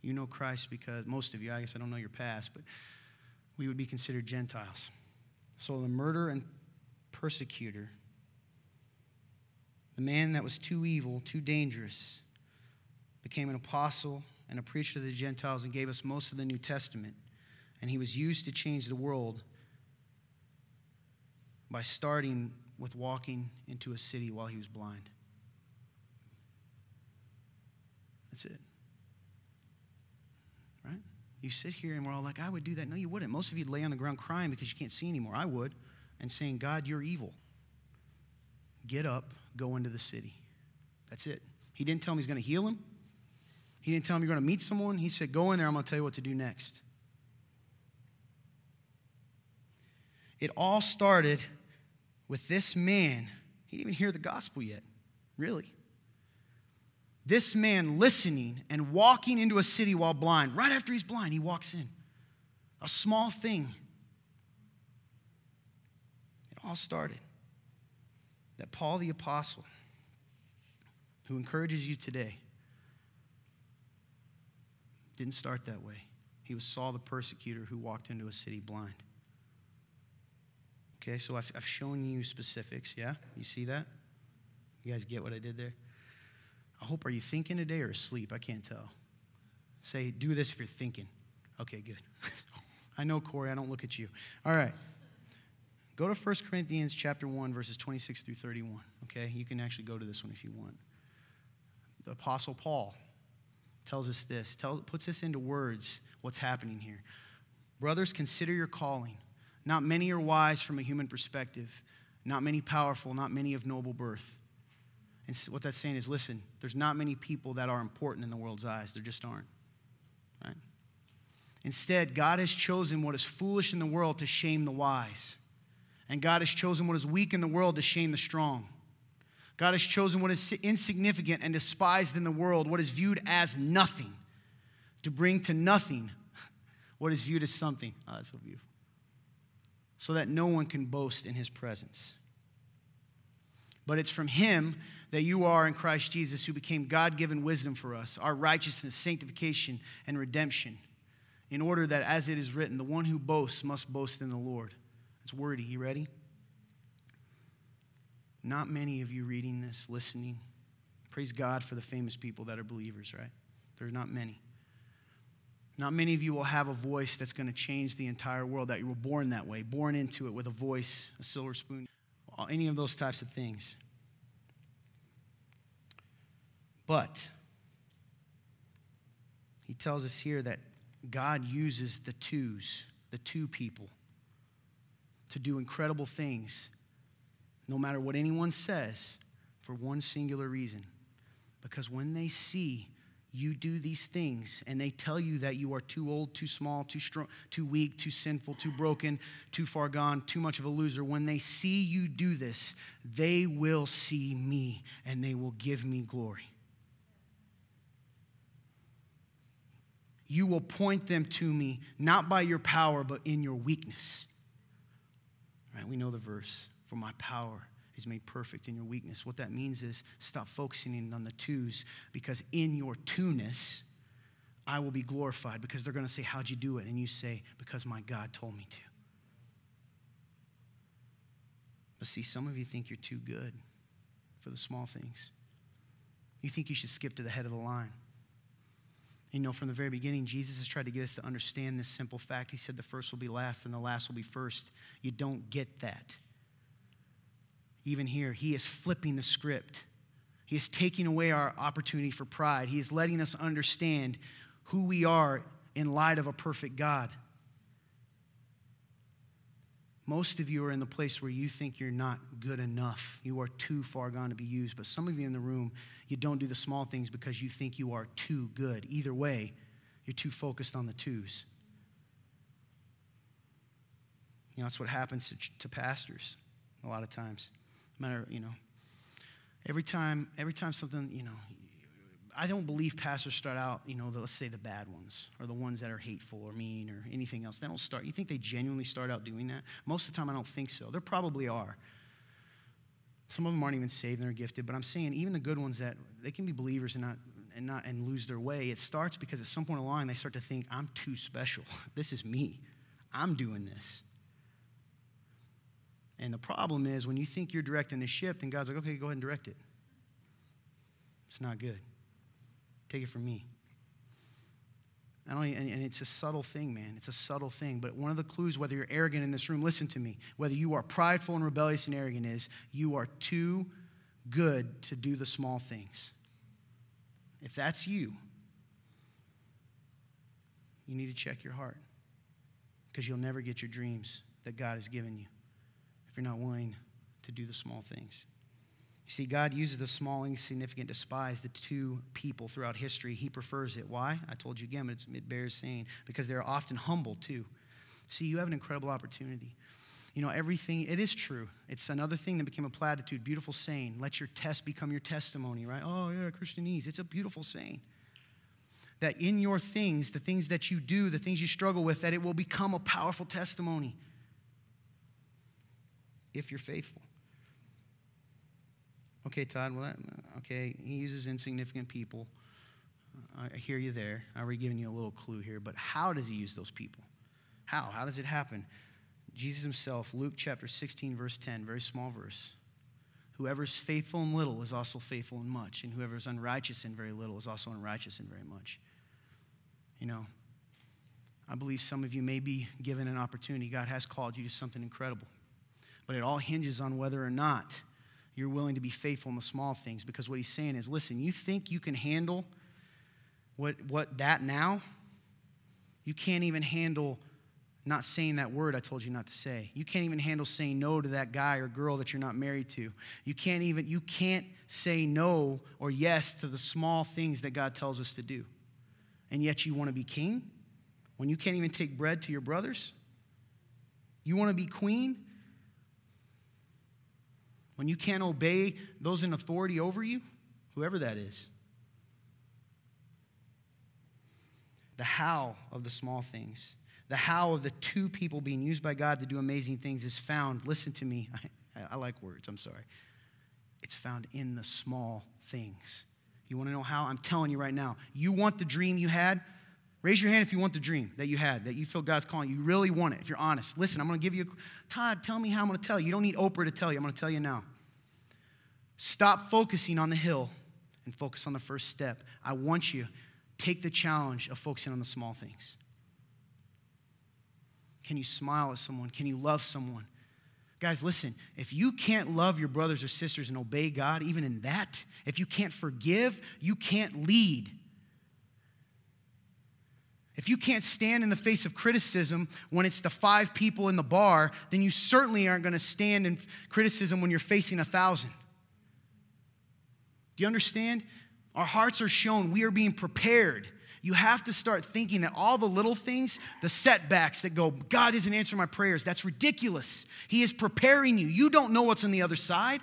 You know Christ because most of you, I guess I don't know your past, but we would be considered Gentiles. So the murderer and persecutor the man that was too evil, too dangerous, became an apostle and a preacher to the Gentiles and gave us most of the New Testament. And he was used to change the world by starting with walking into a city while he was blind. That's it. Right? You sit here and we're all like, I would do that. No, you wouldn't. Most of you'd lay on the ground crying because you can't see anymore. I would. And saying, God, you're evil. Get up, go into the city. That's it. He didn't tell him he's going to heal him. He didn't tell him you're going to meet someone. He said, Go in there, I'm going to tell you what to do next. It all started with this man. He didn't even hear the gospel yet, really. This man listening and walking into a city while blind. Right after he's blind, he walks in. A small thing. It all started that Paul the Apostle, who encourages you today, didn't start that way. He was Saul the persecutor who walked into a city blind. Okay, so I've, I've shown you specifics, yeah? You see that? You guys get what I did there? I hope, are you thinking today or asleep? I can't tell. Say, do this if you're thinking. Okay, good. I know, Corey, I don't look at you. All right. Go to 1 Corinthians chapter 1, verses 26 through 31. Okay? You can actually go to this one if you want. The Apostle Paul tells us this, tell, puts this into words what's happening here. Brothers, consider your calling. Not many are wise from a human perspective, not many powerful, not many of noble birth. And what that's saying is listen, there's not many people that are important in the world's eyes. There just aren't. Right? Instead, God has chosen what is foolish in the world to shame the wise. And God has chosen what is weak in the world to shame the strong. God has chosen what is insignificant and despised in the world, what is viewed as nothing, to bring to nothing what is viewed as something. Oh, that's so beautiful. So that no one can boast in his presence. But it's from him that you are in Christ Jesus, who became God given wisdom for us, our righteousness, sanctification, and redemption, in order that, as it is written, the one who boasts must boast in the Lord. It's wordy. You ready? Not many of you reading this, listening. Praise God for the famous people that are believers, right? There's not many. Not many of you will have a voice that's going to change the entire world, that you were born that way, born into it with a voice, a silver spoon, any of those types of things. But he tells us here that God uses the twos, the two people, to do incredible things no matter what anyone says, for one singular reason. Because when they see you do these things and they tell you that you are too old, too small, too strong, too weak, too sinful, too broken, too far gone, too much of a loser, when they see you do this, they will see me and they will give me glory. You will point them to me not by your power, but in your weakness. Right? We know the verse. For my power is made perfect in your weakness. What that means is stop focusing on the twos because in your two-ness, I will be glorified because they're going to say, How'd you do it? And you say, Because my God told me to. But see, some of you think you're too good for the small things. You think you should skip to the head of the line. You know, from the very beginning, Jesus has tried to get us to understand this simple fact. He said the first will be last and the last will be first. You don't get that even here, he is flipping the script. He is taking away our opportunity for pride. He is letting us understand who we are in light of a perfect God. Most of you are in the place where you think you're not good enough. You are too far gone to be used. But some of you in the room, you don't do the small things because you think you are too good. Either way, you're too focused on the twos. You know, that's what happens to, to pastors a lot of times matter, you know, every time, every time something, you know, I don't believe pastors start out, you know, the, let's say the bad ones or the ones that are hateful or mean or anything else. They don't start. You think they genuinely start out doing that? Most of the time, I don't think so. There probably are. Some of them aren't even saved and they're gifted, but I'm saying even the good ones that they can be believers and not and not and lose their way. It starts because at some point along they start to think, I'm too special. This is me. I'm doing this. And the problem is when you think you're directing the ship, then God's like, okay, go ahead and direct it. It's not good. Take it from me. Not only, and, and it's a subtle thing, man. It's a subtle thing. But one of the clues, whether you're arrogant in this room, listen to me. Whether you are prideful and rebellious and arrogant, is you are too good to do the small things. If that's you, you need to check your heart because you'll never get your dreams that God has given you if you're not willing to do the small things. You see, God uses the small, insignificant, despised, the two people throughout history. He prefers it. Why? I told you again, but it bears saying because they're often humble too. See, you have an incredible opportunity. You know, everything, it is true. It's another thing that became a platitude, beautiful saying. Let your test become your testimony, right? Oh, yeah, Christianese. It's a beautiful saying. That in your things, the things that you do, the things you struggle with, that it will become a powerful testimony if you're faithful. Okay, Todd, well, that, okay, he uses insignificant people. Uh, I hear you there. I already given you a little clue here, but how does he use those people? How? How does it happen? Jesus himself, Luke chapter 16, verse 10, very small verse. Whoever is faithful in little is also faithful in much, and whoever is unrighteous in very little is also unrighteous in very much. You know, I believe some of you may be given an opportunity. God has called you to something incredible. But it all hinges on whether or not you're willing to be faithful in the small things because what he's saying is listen, you think you can handle what, what that now? You can't even handle not saying that word I told you not to say. You can't even handle saying no to that guy or girl that you're not married to. You can't even you can't say no or yes to the small things that God tells us to do. And yet you want to be king? When you can't even take bread to your brothers? You want to be queen? When you can't obey those in authority over you, whoever that is. The how of the small things, the how of the two people being used by God to do amazing things is found, listen to me, I, I like words, I'm sorry. It's found in the small things. You want to know how? I'm telling you right now. You want the dream you had? Raise your hand if you want the dream that you had, that you feel God's calling. You really want it, if you're honest. Listen, I'm going to give you, Todd, tell me how I'm going to tell you. You don't need Oprah to tell you. I'm going to tell you now. Stop focusing on the hill and focus on the first step. I want you take the challenge of focusing on the small things. Can you smile at someone? Can you love someone? Guys, listen, if you can't love your brothers or sisters and obey God, even in that, if you can't forgive, you can't lead. If you can't stand in the face of criticism when it's the five people in the bar, then you certainly aren't going to stand in criticism when you're facing a thousand. Do you understand? Our hearts are shown, we are being prepared. You have to start thinking that all the little things, the setbacks that go, God isn't answering my prayers, that's ridiculous. He is preparing you. You don't know what's on the other side.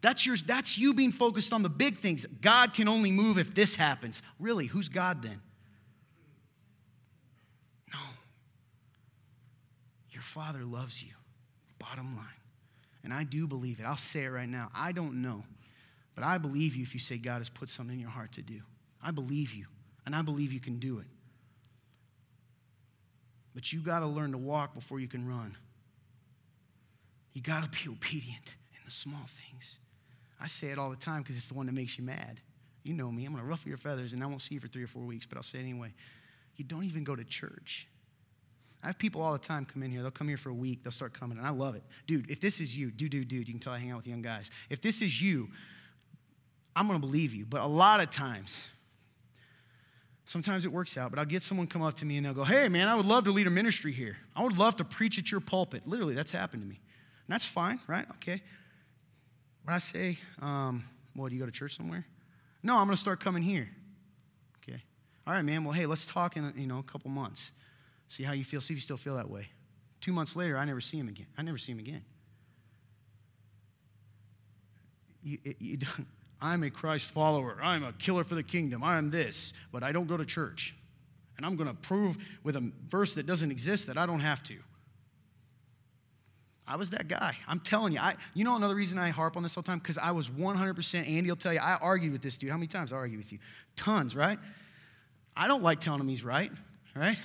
That's, your, that's you being focused on the big things. God can only move if this happens. Really, who's God then? Your Father loves you. Bottom line. And I do believe it. I'll say it right now. I don't know. But I believe you if you say God has put something in your heart to do. I believe you. And I believe you can do it. But you got to learn to walk before you can run. You got to be obedient in the small things. I say it all the time because it's the one that makes you mad. You know me. I'm going to ruffle your feathers and I won't see you for three or four weeks, but I'll say it anyway. You don't even go to church. I have people all the time come in here. They'll come here for a week. They'll start coming, and I love it. Dude, if this is you, dude, dude, dude, you can tell I hang out with young guys. If this is you, I'm going to believe you. But a lot of times, sometimes it works out, but I'll get someone come up to me and they'll go, Hey, man, I would love to lead a ministry here. I would love to preach at your pulpit. Literally, that's happened to me. And that's fine, right? Okay. When I say, um, Well, do you go to church somewhere? No, I'm going to start coming here. Okay. All right, man. Well, hey, let's talk in you know a couple months. See how you feel. See if you still feel that way. Two months later, I never see him again. I never see him again. You, you I'm a Christ follower. I'm a killer for the kingdom. I'm this, but I don't go to church. And I'm going to prove with a verse that doesn't exist that I don't have to. I was that guy. I'm telling you. I, you know another reason I harp on this all the time? Because I was 100%, Andy will tell you, I argued with this dude. How many times I argue with you? Tons, right? I don't like telling him he's right, right?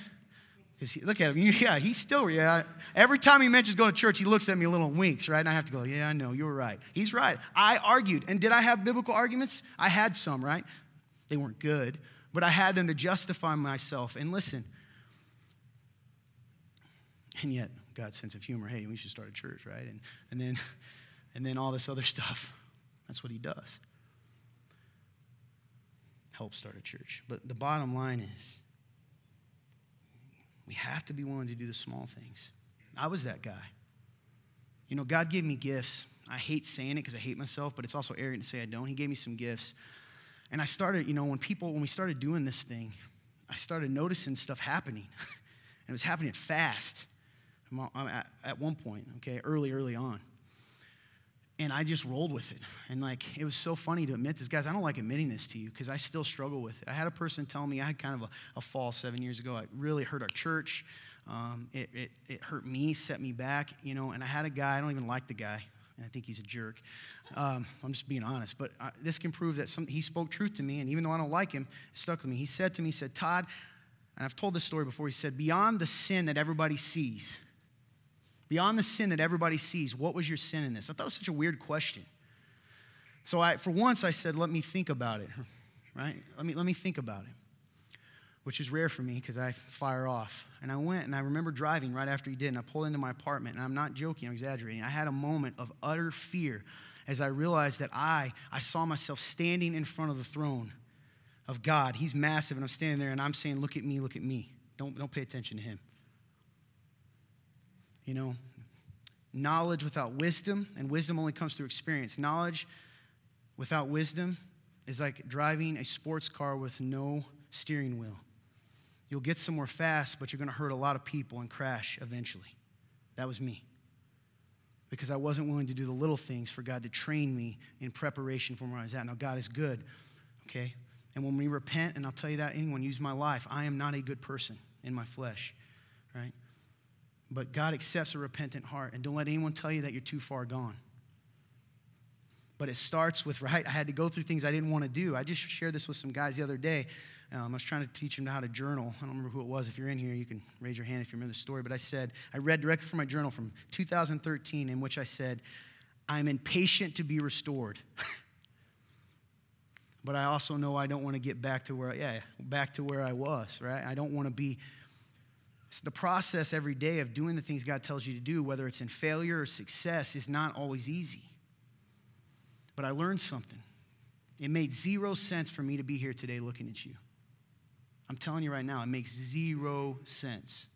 Because look at him. Yeah, he's still, yeah. Every time he mentions going to church, he looks at me a little and winks, right? And I have to go, yeah, I know, you were right. He's right. I argued. And did I have biblical arguments? I had some, right? They weren't good, but I had them to justify myself. And listen, and yet, God's sense of humor, hey, we should start a church, right? And, and, then, and then all this other stuff. That's what he does. Help start a church. But the bottom line is, we have to be willing to do the small things. I was that guy. You know, God gave me gifts. I hate saying it because I hate myself, but it's also arrogant to say I don't. He gave me some gifts. And I started, you know, when people, when we started doing this thing, I started noticing stuff happening. and it was happening fast. I'm at, at one point, okay, early, early on. And I just rolled with it. And like, it was so funny to admit this. Guys, I don't like admitting this to you because I still struggle with it. I had a person tell me I had kind of a, a fall seven years ago. It really hurt our church. Um, it, it, it hurt me, set me back, you know. And I had a guy, I don't even like the guy. And I think he's a jerk. Um, I'm just being honest. But uh, this can prove that some, he spoke truth to me. And even though I don't like him, it stuck with me. He said to me, he said, Todd, and I've told this story before, he said, beyond the sin that everybody sees, Beyond the sin that everybody sees, what was your sin in this? I thought it was such a weird question. So I, for once, I said, let me think about it, right? Let me, let me think about it, which is rare for me because I fire off. And I went and I remember driving right after he did, and I pulled into my apartment, and I'm not joking, I'm exaggerating. I had a moment of utter fear as I realized that I, I saw myself standing in front of the throne of God. He's massive, and I'm standing there, and I'm saying, look at me, look at me. Don't, don't pay attention to him. You know, knowledge without wisdom, and wisdom only comes through experience. Knowledge without wisdom is like driving a sports car with no steering wheel. You'll get somewhere fast, but you're going to hurt a lot of people and crash eventually. That was me. Because I wasn't willing to do the little things for God to train me in preparation for where I was at. Now, God is good, okay? And when we repent, and I'll tell you that anyone use my life, I am not a good person in my flesh, right? But God accepts a repentant heart. And don't let anyone tell you that you're too far gone. But it starts with, right? I had to go through things I didn't want to do. I just shared this with some guys the other day. Um, I was trying to teach them how to journal. I don't remember who it was. If you're in here, you can raise your hand if you remember the story. But I said, I read directly from my journal from 2013, in which I said, I'm impatient to be restored. but I also know I don't want to get back to where, yeah, back to where I was, right? I don't want to be the process every day of doing the things God tells you to do, whether it's in failure or success, is not always easy. But I learned something. It made zero sense for me to be here today looking at you. I'm telling you right now, it makes zero sense.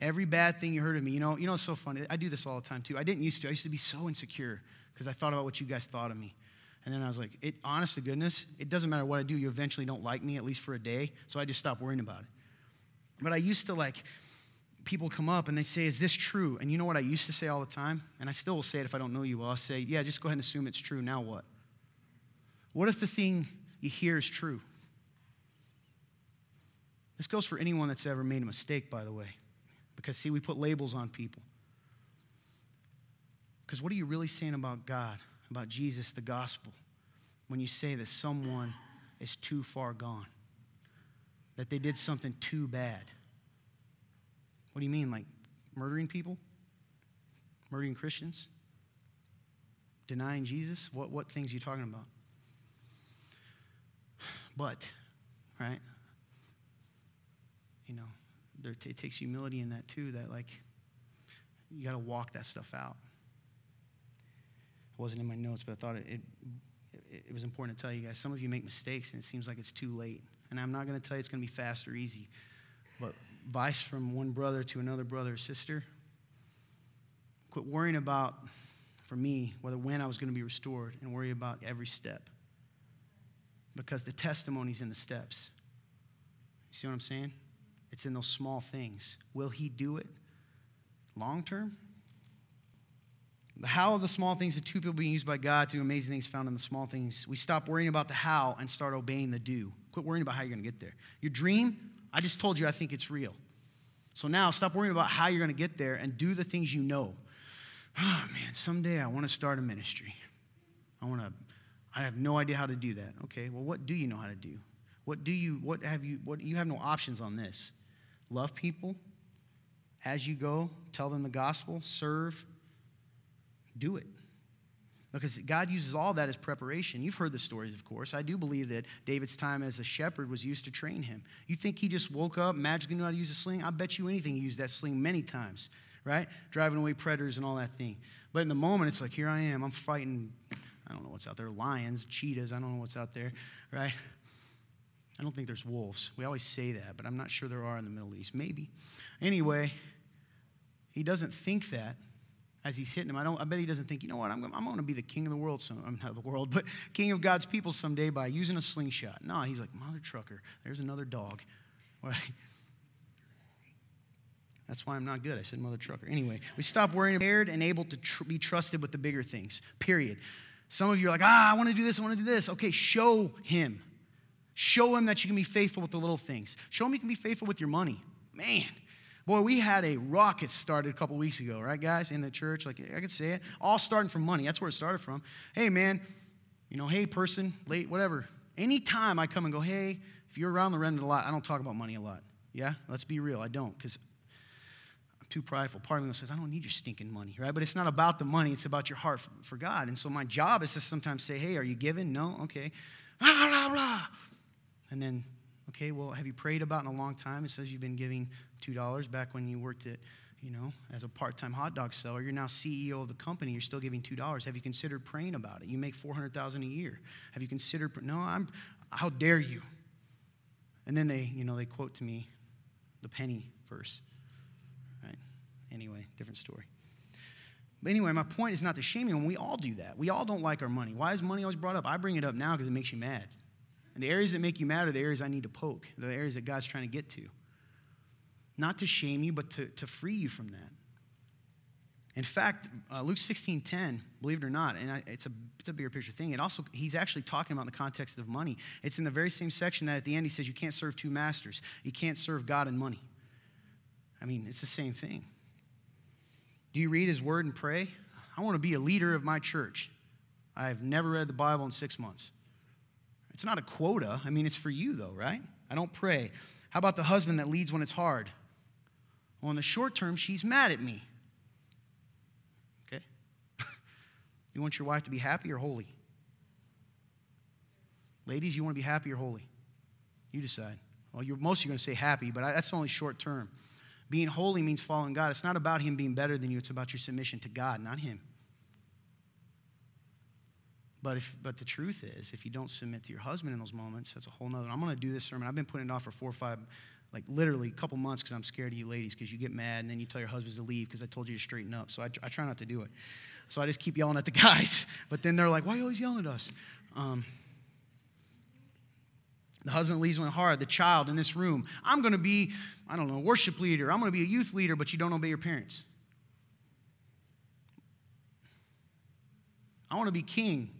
Every bad thing you heard of me, you know, you know, it's so funny. I do this all the time too. I didn't used to. I used to be so insecure because I thought about what you guys thought of me. And then I was like, it, honest to goodness, it doesn't matter what I do, you eventually don't like me, at least for a day. So I just stopped worrying about it. But I used to like, people come up and they say, Is this true? And you know what I used to say all the time? And I still will say it if I don't know you well. I'll say, Yeah, just go ahead and assume it's true. Now what? What if the thing you hear is true? This goes for anyone that's ever made a mistake, by the way. Because, see, we put labels on people. Because what are you really saying about God? About Jesus, the gospel, when you say that someone is too far gone, that they did something too bad. What do you mean? Like murdering people? Murdering Christians? Denying Jesus? What, what things are you talking about? But, right? You know, there, it takes humility in that too, that like, you got to walk that stuff out. It wasn't in my notes, but I thought it, it, it was important to tell you guys. Some of you make mistakes and it seems like it's too late. And I'm not going to tell you it's going to be fast or easy. But advice from one brother to another brother or sister quit worrying about, for me, whether when I was going to be restored and worry about every step. Because the testimony's in the steps. You see what I'm saying? It's in those small things. Will he do it long term? How the small things, the two people being used by God to do amazing things found in the small things. We stop worrying about the how and start obeying the do. Quit worrying about how you're going to get there. Your dream, I just told you I think it's real. So now stop worrying about how you're going to get there and do the things you know. Oh man, someday I want to start a ministry. I want to I have no idea how to do that. Okay, well what do you know how to do? What do you, what have you, what, you have no options on this. Love people as you go, tell them the gospel, serve, do it. Because God uses all that as preparation. You've heard the stories, of course. I do believe that David's time as a shepherd was used to train him. You think he just woke up, magically knew how to use a sling? I bet you anything he used that sling many times, right? Driving away predators and all that thing. But in the moment, it's like, here I am. I'm fighting, I don't know what's out there, lions, cheetahs, I don't know what's out there, right? I don't think there's wolves. We always say that, but I'm not sure there are in the Middle East. Maybe. Anyway, he doesn't think that as he's hitting him. I, don't, I bet he doesn't think, you know what, I'm, I'm going to be the king of the world, some, I'm not the world, but king of God's people someday by using a slingshot. No, he's like, mother trucker, there's another dog. That's why I'm not good. I said mother trucker. Anyway, we stop worrying, prepared and able to tr- be trusted with the bigger things, period. Some of you are like, ah, I want to do this, I want to do this. Okay, show him. Show him that you can be faithful with the little things. Show him you can be faithful with your money. Man, Boy, we had a rocket started a couple weeks ago, right, guys, in the church. Like, I could say it. All starting from money. That's where it started from. Hey, man, you know, hey, person, late, whatever. Anytime I come and go, hey, if you're around the Remnant a lot, I don't talk about money a lot. Yeah? Let's be real. I don't, because I'm too prideful. Part of me says, I don't need your stinking money, right? But it's not about the money, it's about your heart for God. And so my job is to sometimes say, hey, are you giving? No? Okay. Blah, blah, blah. And then Okay, well, have you prayed about in a long time? It says you've been giving $2 back when you worked at, you know, as a part time hot dog seller. You're now CEO of the company. You're still giving $2. Have you considered praying about it? You make 400000 a year. Have you considered, no, I'm, how dare you? And then they, you know, they quote to me the penny verse. Right? Anyway, different story. But anyway, my point is not to shame you, and we all do that. We all don't like our money. Why is money always brought up? I bring it up now because it makes you mad. And the areas that make you mad are the areas I need to poke, the areas that God's trying to get to. Not to shame you, but to, to free you from that. In fact, uh, Luke 16 10, believe it or not, and I, it's, a, it's a bigger picture thing. It also, he's actually talking about in the context of money. It's in the very same section that at the end he says, You can't serve two masters. You can't serve God and money. I mean, it's the same thing. Do you read his word and pray? I want to be a leader of my church. I've never read the Bible in six months. It's not a quota. I mean, it's for you, though, right? I don't pray. How about the husband that leads when it's hard? Well, in the short term, she's mad at me. Okay? you want your wife to be happy or holy? Ladies, you want to be happy or holy? You decide. Well, you're, most of you are going to say happy, but that's only short term. Being holy means following God. It's not about Him being better than you, it's about your submission to God, not Him. But, if, but the truth is, if you don't submit to your husband in those moments, that's a whole nother. I'm going to do this sermon. I've been putting it off for four or five, like literally a couple months because I'm scared of you ladies because you get mad and then you tell your husbands to leave because I told you to straighten up. So I, I, try not to do it. So I just keep yelling at the guys. But then they're like, why are you always yelling at us? Um, the husband leaves when hard. The child in this room, I'm going to be, I don't know, worship leader. I'm going to be a youth leader, but you don't obey your parents. I want to be king,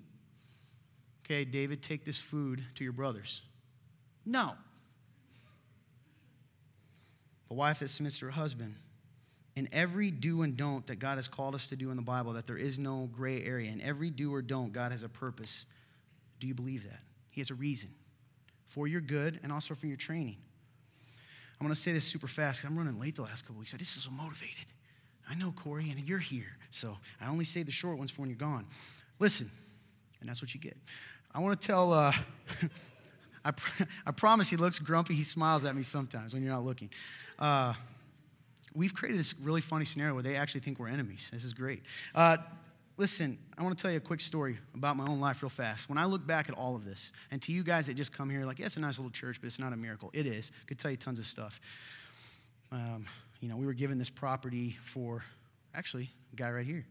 okay, David, take this food to your brothers. No. The wife that submits to her husband. In every do and don't that God has called us to do in the Bible, that there is no gray area. In every do or don't, God has a purpose. Do you believe that? He has a reason for your good and also for your training. I'm going to say this super fast because I'm running late the last couple weeks. I just feel so motivated. I know, Corey, and you're here. So I only say the short ones for when you're gone. Listen, and that's what you get. I want to tell, uh, I, pr- I promise he looks grumpy. He smiles at me sometimes when you're not looking. Uh, we've created this really funny scenario where they actually think we're enemies. This is great. Uh, listen, I want to tell you a quick story about my own life real fast. When I look back at all of this, and to you guys that just come here, like, yeah, it's a nice little church, but it's not a miracle. It is. I could tell you tons of stuff. Um, you know, we were given this property for, actually, a guy right here.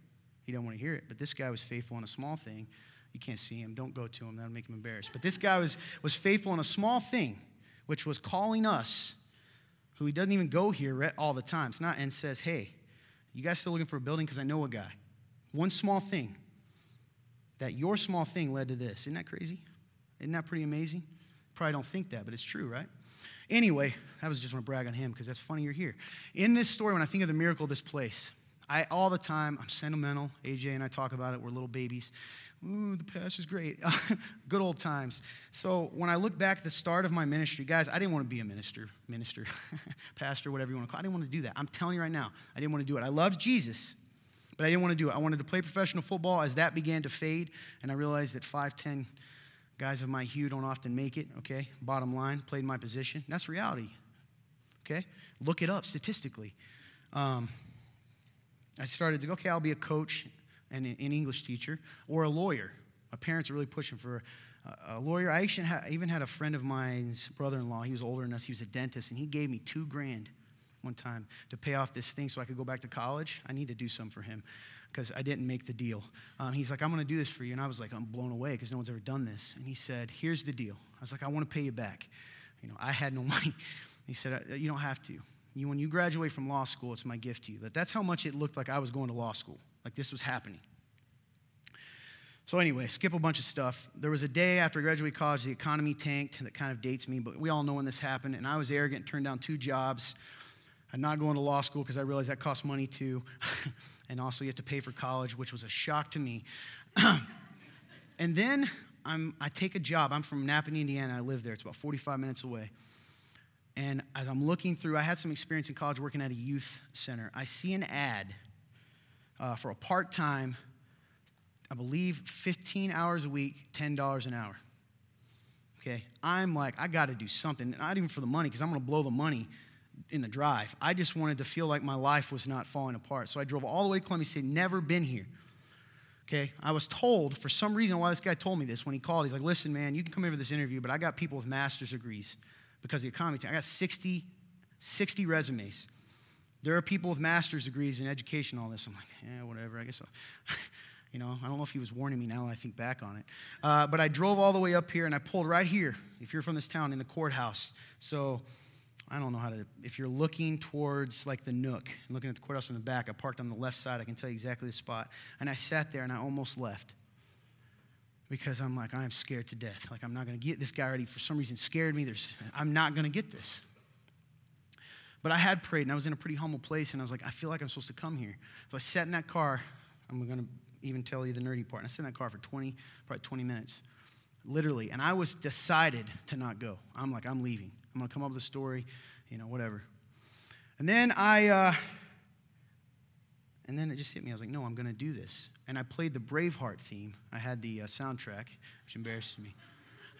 He don't want to hear it, but this guy was faithful in a small thing you can't see him. Don't go to him. That'll make him embarrassed. But this guy was, was faithful in a small thing, which was calling us, who he doesn't even go here all the time. It's not, and says, hey, you guys still looking for a building? Because I know a guy. One small thing. That your small thing led to this. Isn't that crazy? Isn't that pretty amazing? Probably don't think that, but it's true, right? Anyway, I was just want to brag on him because that's funny you're here. In this story, when I think of the miracle of this place, I all the time, I'm sentimental. AJ and I talk about it. We're little babies Ooh, the past is great. Good old times. So when I look back at the start of my ministry, guys, I didn't want to be a minister, minister, pastor, whatever you want to call it. I didn't want to do that. I'm telling you right now, I didn't want to do it. I loved Jesus, but I didn't want to do it. I wanted to play professional football as that began to fade, and I realized that 5'10 guys of my hue don't often make it, okay? Bottom line, played my position. That's reality, okay? Look it up statistically. Um, I started to go, okay, I'll be a coach an English teacher or a lawyer. My parents are really pushing for a, lawyer. I even had a friend of mine's brother in law. He was older than us. He was a dentist, and he gave me two grand one time to pay off this thing so I could go back to college. I need to do something for him because I didn't make the deal. Um, he's like, I'm going to do this for you. And I was like, I'm blown away because no one's ever done this. And he said, Here's the deal. I was like, I want to pay you back. You know, I had no money. He said, You don't have to. You, when you graduate from law school, it's my gift to you. But that's how much it looked like I was going to law school, like this was happening. So, anyway, skip a bunch of stuff. There was a day after I graduated college, the economy tanked. That kind of dates me, but we all know when this happened. And I was arrogant, turned down two jobs. I'm not going to law school because I realized that costs money too. and also, you have to pay for college, which was a shock to me. and then I'm, I take a job. I'm from Nappanee, Indiana. I live there, it's about 45 minutes away. And as I'm looking through, I had some experience in college working at a youth center. I see an ad uh, for a part time, I believe 15 hours a week, $10 an hour. Okay, I'm like, I got to do something, not even for the money, because I'm to blow the money in the drive. I just wanted to feel like my life was not falling apart. So I drove all the way to Columbia City, never been here. Okay, I was told for some reason why this guy told me this when he called. He's like, listen, man, you can come in for this interview, but I got people with master's degrees because the economy. I got 60, 60 resumes. There are people with master's degrees in education, all this. I'm like, yeah, whatever. I guess I'll. you know, I don't know if he was warning me now I think back on it. Uh, but I drove all the way up here and I pulled right here, if you're from this town, in the courthouse. So I don't know how to, if you're looking towards like the nook, and looking at the courthouse from the back, I parked on the left side. I can tell you exactly the spot. And I sat there and I almost left because I'm like, I'm scared to death. Like, I'm not going to get this guy already, for some reason, scared me. There's, I'm not going to get this. But I had prayed, and I was in a pretty humble place, and I was like, I feel like I'm supposed to come here. So I sat in that car. I'm going to even tell you the nerdy part. And I sat in that car for 20, probably 20 minutes, literally. And I was decided to not go. I'm like, I'm leaving. I'm going to come up with a story, you know, whatever. And then I, uh, and then it just hit me. I was like, no, I'm going to do this. And I played the Braveheart theme. I had the uh, soundtrack, which embarrasses me.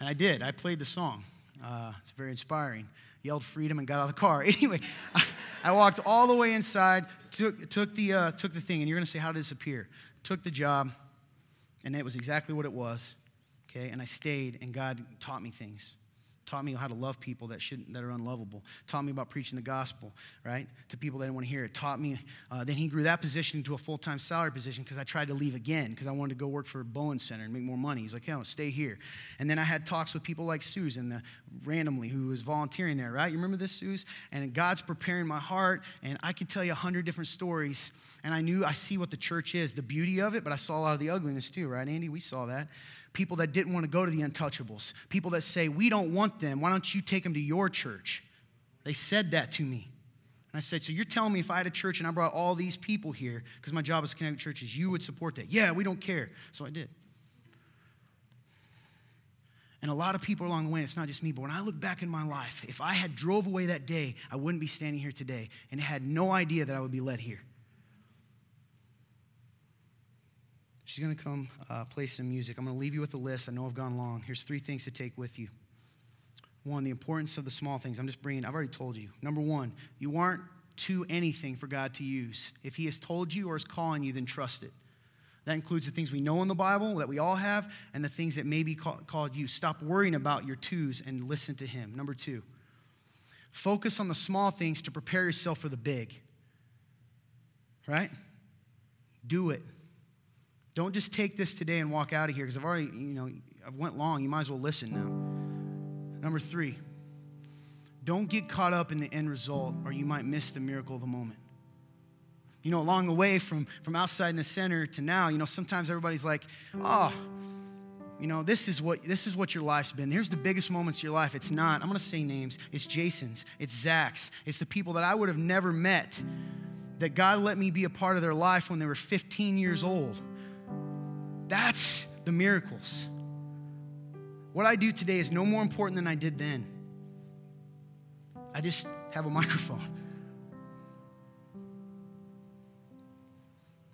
And I did. I played the song. Uh, it's very inspiring. Yelled freedom and got out of the car. Anyway, I, I walked all the way inside, took, took, the, uh, took the thing, and you're going to say, how did this appear? Took the job, and it was exactly what it was. Okay, and I stayed, and God taught me things taught me how to love people that shouldn't that are unlovable. Taught me about preaching the gospel right to people that didn't want to hear it. Taught me uh, then he grew that position into a full-time salary position because i tried to leave again because i wanted to go work for bowen center and make more money. He's like yeah, I'll stay here. And then i had talks with people like susan the, randomly who was volunteering there right? You remember this susan and god's preparing my heart and i can tell you a hundred different stories and i knew i see what the church is the beauty of it but i saw a lot of the ugliness too right andy? We saw that people that didn't want to go to the untouchables, people that say, We don't want them. Why don't you take them to your church? They said that to me. And I said, So you're telling me if I had a church and I brought all these people here, because my job is to connect churches, you would support that? Yeah, we don't care. So I did. And a lot of people along the way, it's not just me, but when I look back in my life, if I had drove away that day, I wouldn't be standing here today and had no idea that I would be led here. She's going to come uh, play some music. I'm going to leave you with a list. I know I've gone long. Here's three things to take with you. One, the importance of the small things. I'm just bringing, I've already told you. Number one, you aren't to anything for God to use. If He has told you or is calling you, then trust it. That includes the things we know in the Bible that we all have and the things that may be call, called you. Stop worrying about your twos and listen to Him. Number two, focus on the small things to prepare yourself for the big. Right? Do it. Don't just take this today and walk out of here because I've already, you know, I've went long. You might as well listen now. Number three, don't get caught up in the end result or you might miss the miracle of the moment. You know, along the way from, from outside in the center to now, you know, sometimes everybody's like, oh, you know, this is what this is what your life's been. Here's the biggest moments of your life. It's not, I'm gonna say names. It's Jason's, it's Zach's, it's the people that I would have never met that God let me be a part of their life when they were 15 years old. That's the miracles. What I do today is no more important than I did then. I just have a microphone.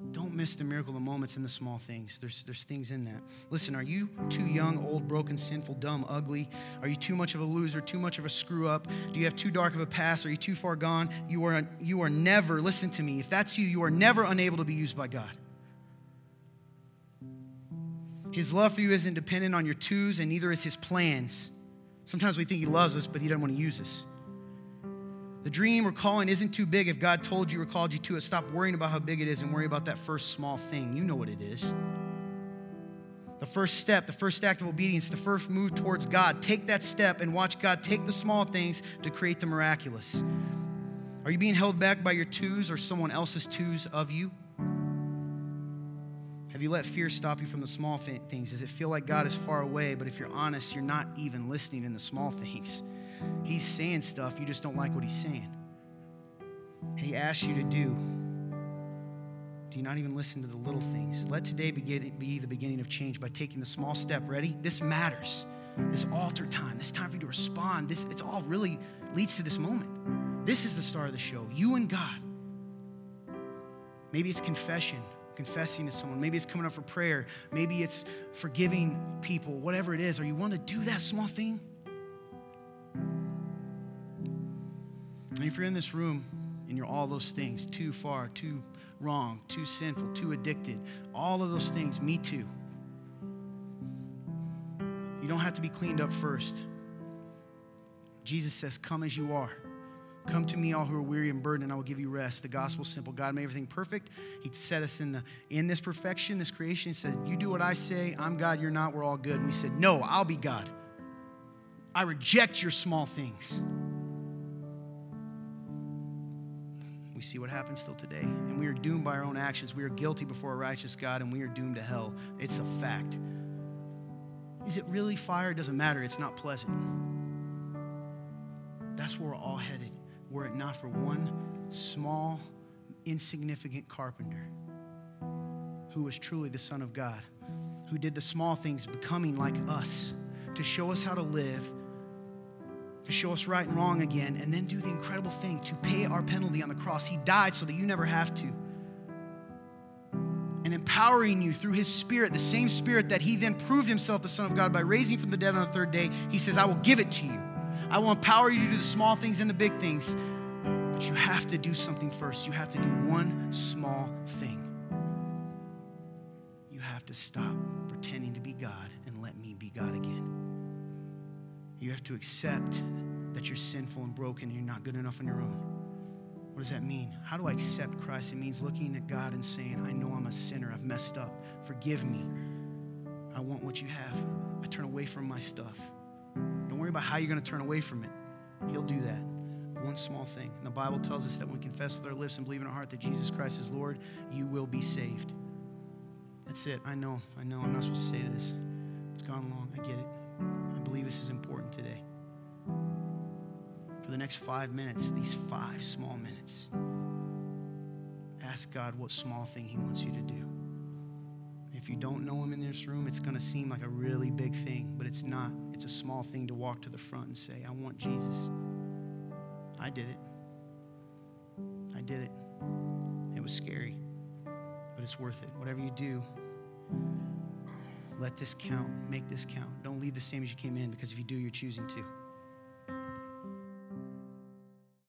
Don't miss the miracle, the moments, and the small things. There's, there's things in that. Listen, are you too young, old, broken, sinful, dumb, ugly? Are you too much of a loser, too much of a screw up? Do you have too dark of a past? Are you too far gone? You are, you are never, listen to me, if that's you, you are never unable to be used by God. His love for you isn't dependent on your twos, and neither is his plans. Sometimes we think he loves us, but he doesn't want to use us. The dream or calling isn't too big if God told you or called you to it. Stop worrying about how big it is and worry about that first small thing. You know what it is. The first step, the first act of obedience, the first move towards God. Take that step and watch God take the small things to create the miraculous. Are you being held back by your twos or someone else's twos of you? Have you let fear stop you from the small things? Does it feel like God is far away, but if you're honest, you're not even listening in the small things? He's saying stuff, you just don't like what he's saying. He asks you to do. Do you not even listen to the little things? Let today be the beginning of change by taking the small step. Ready? This matters. This altar time, this time for you to respond, this it's all really leads to this moment. This is the start of the show. You and God. Maybe it's confession, confessing to someone. Maybe it's coming up for prayer. Maybe it's forgiving people, whatever it is. Are you willing to do that small thing? And if you're in this room and you're all those things, too far, too wrong, too sinful, too addicted, all of those things, me too. You don't have to be cleaned up first. Jesus says, Come as you are. Come to me, all who are weary and burdened, and I will give you rest. The gospel simple. God made everything perfect. He set us in the in this perfection, this creation. He said, You do what I say, I'm God, you're not, we're all good. And we said, No, I'll be God. I reject your small things. We see what happens still today. And we are doomed by our own actions. We are guilty before a righteous God, and we are doomed to hell. It's a fact. Is it really fire? It doesn't matter. It's not pleasant. That's where we're all headed. Were it not for one small, insignificant carpenter who was truly the Son of God, who did the small things, becoming like us, to show us how to live to show us right and wrong again, and then do the incredible thing to pay our penalty on the cross. He died so that you never have to. And empowering you through his spirit, the same spirit that he then proved himself the Son of God by raising from the dead on the third day, he says, I will give it to you. I will empower you to do the small things and the big things. But you have to do something first. You have to do one small thing. You have to stop pretending to be God and let me be God again. You have to accept that you're sinful and broken and you're not good enough on your own. What does that mean? How do I accept Christ? It means looking at God and saying, I know I'm a sinner. I've messed up. Forgive me. I want what you have. I turn away from my stuff. Don't worry about how you're going to turn away from it. He'll do that. One small thing. And the Bible tells us that when we confess with our lips and believe in our heart that Jesus Christ is Lord, you will be saved. That's it. I know. I know. I'm not supposed to say this. It's gone long. I get it I believe this is important today. For the next five minutes, these five small minutes, ask God what small thing He wants you to do. If you don't know Him in this room, it's going to seem like a really big thing, but it's not. It's a small thing to walk to the front and say, I want Jesus. I did it. I did it. It was scary, but it's worth it. Whatever you do, let this count. Make this count. Don't leave the same as you came in because if you do, you're choosing to.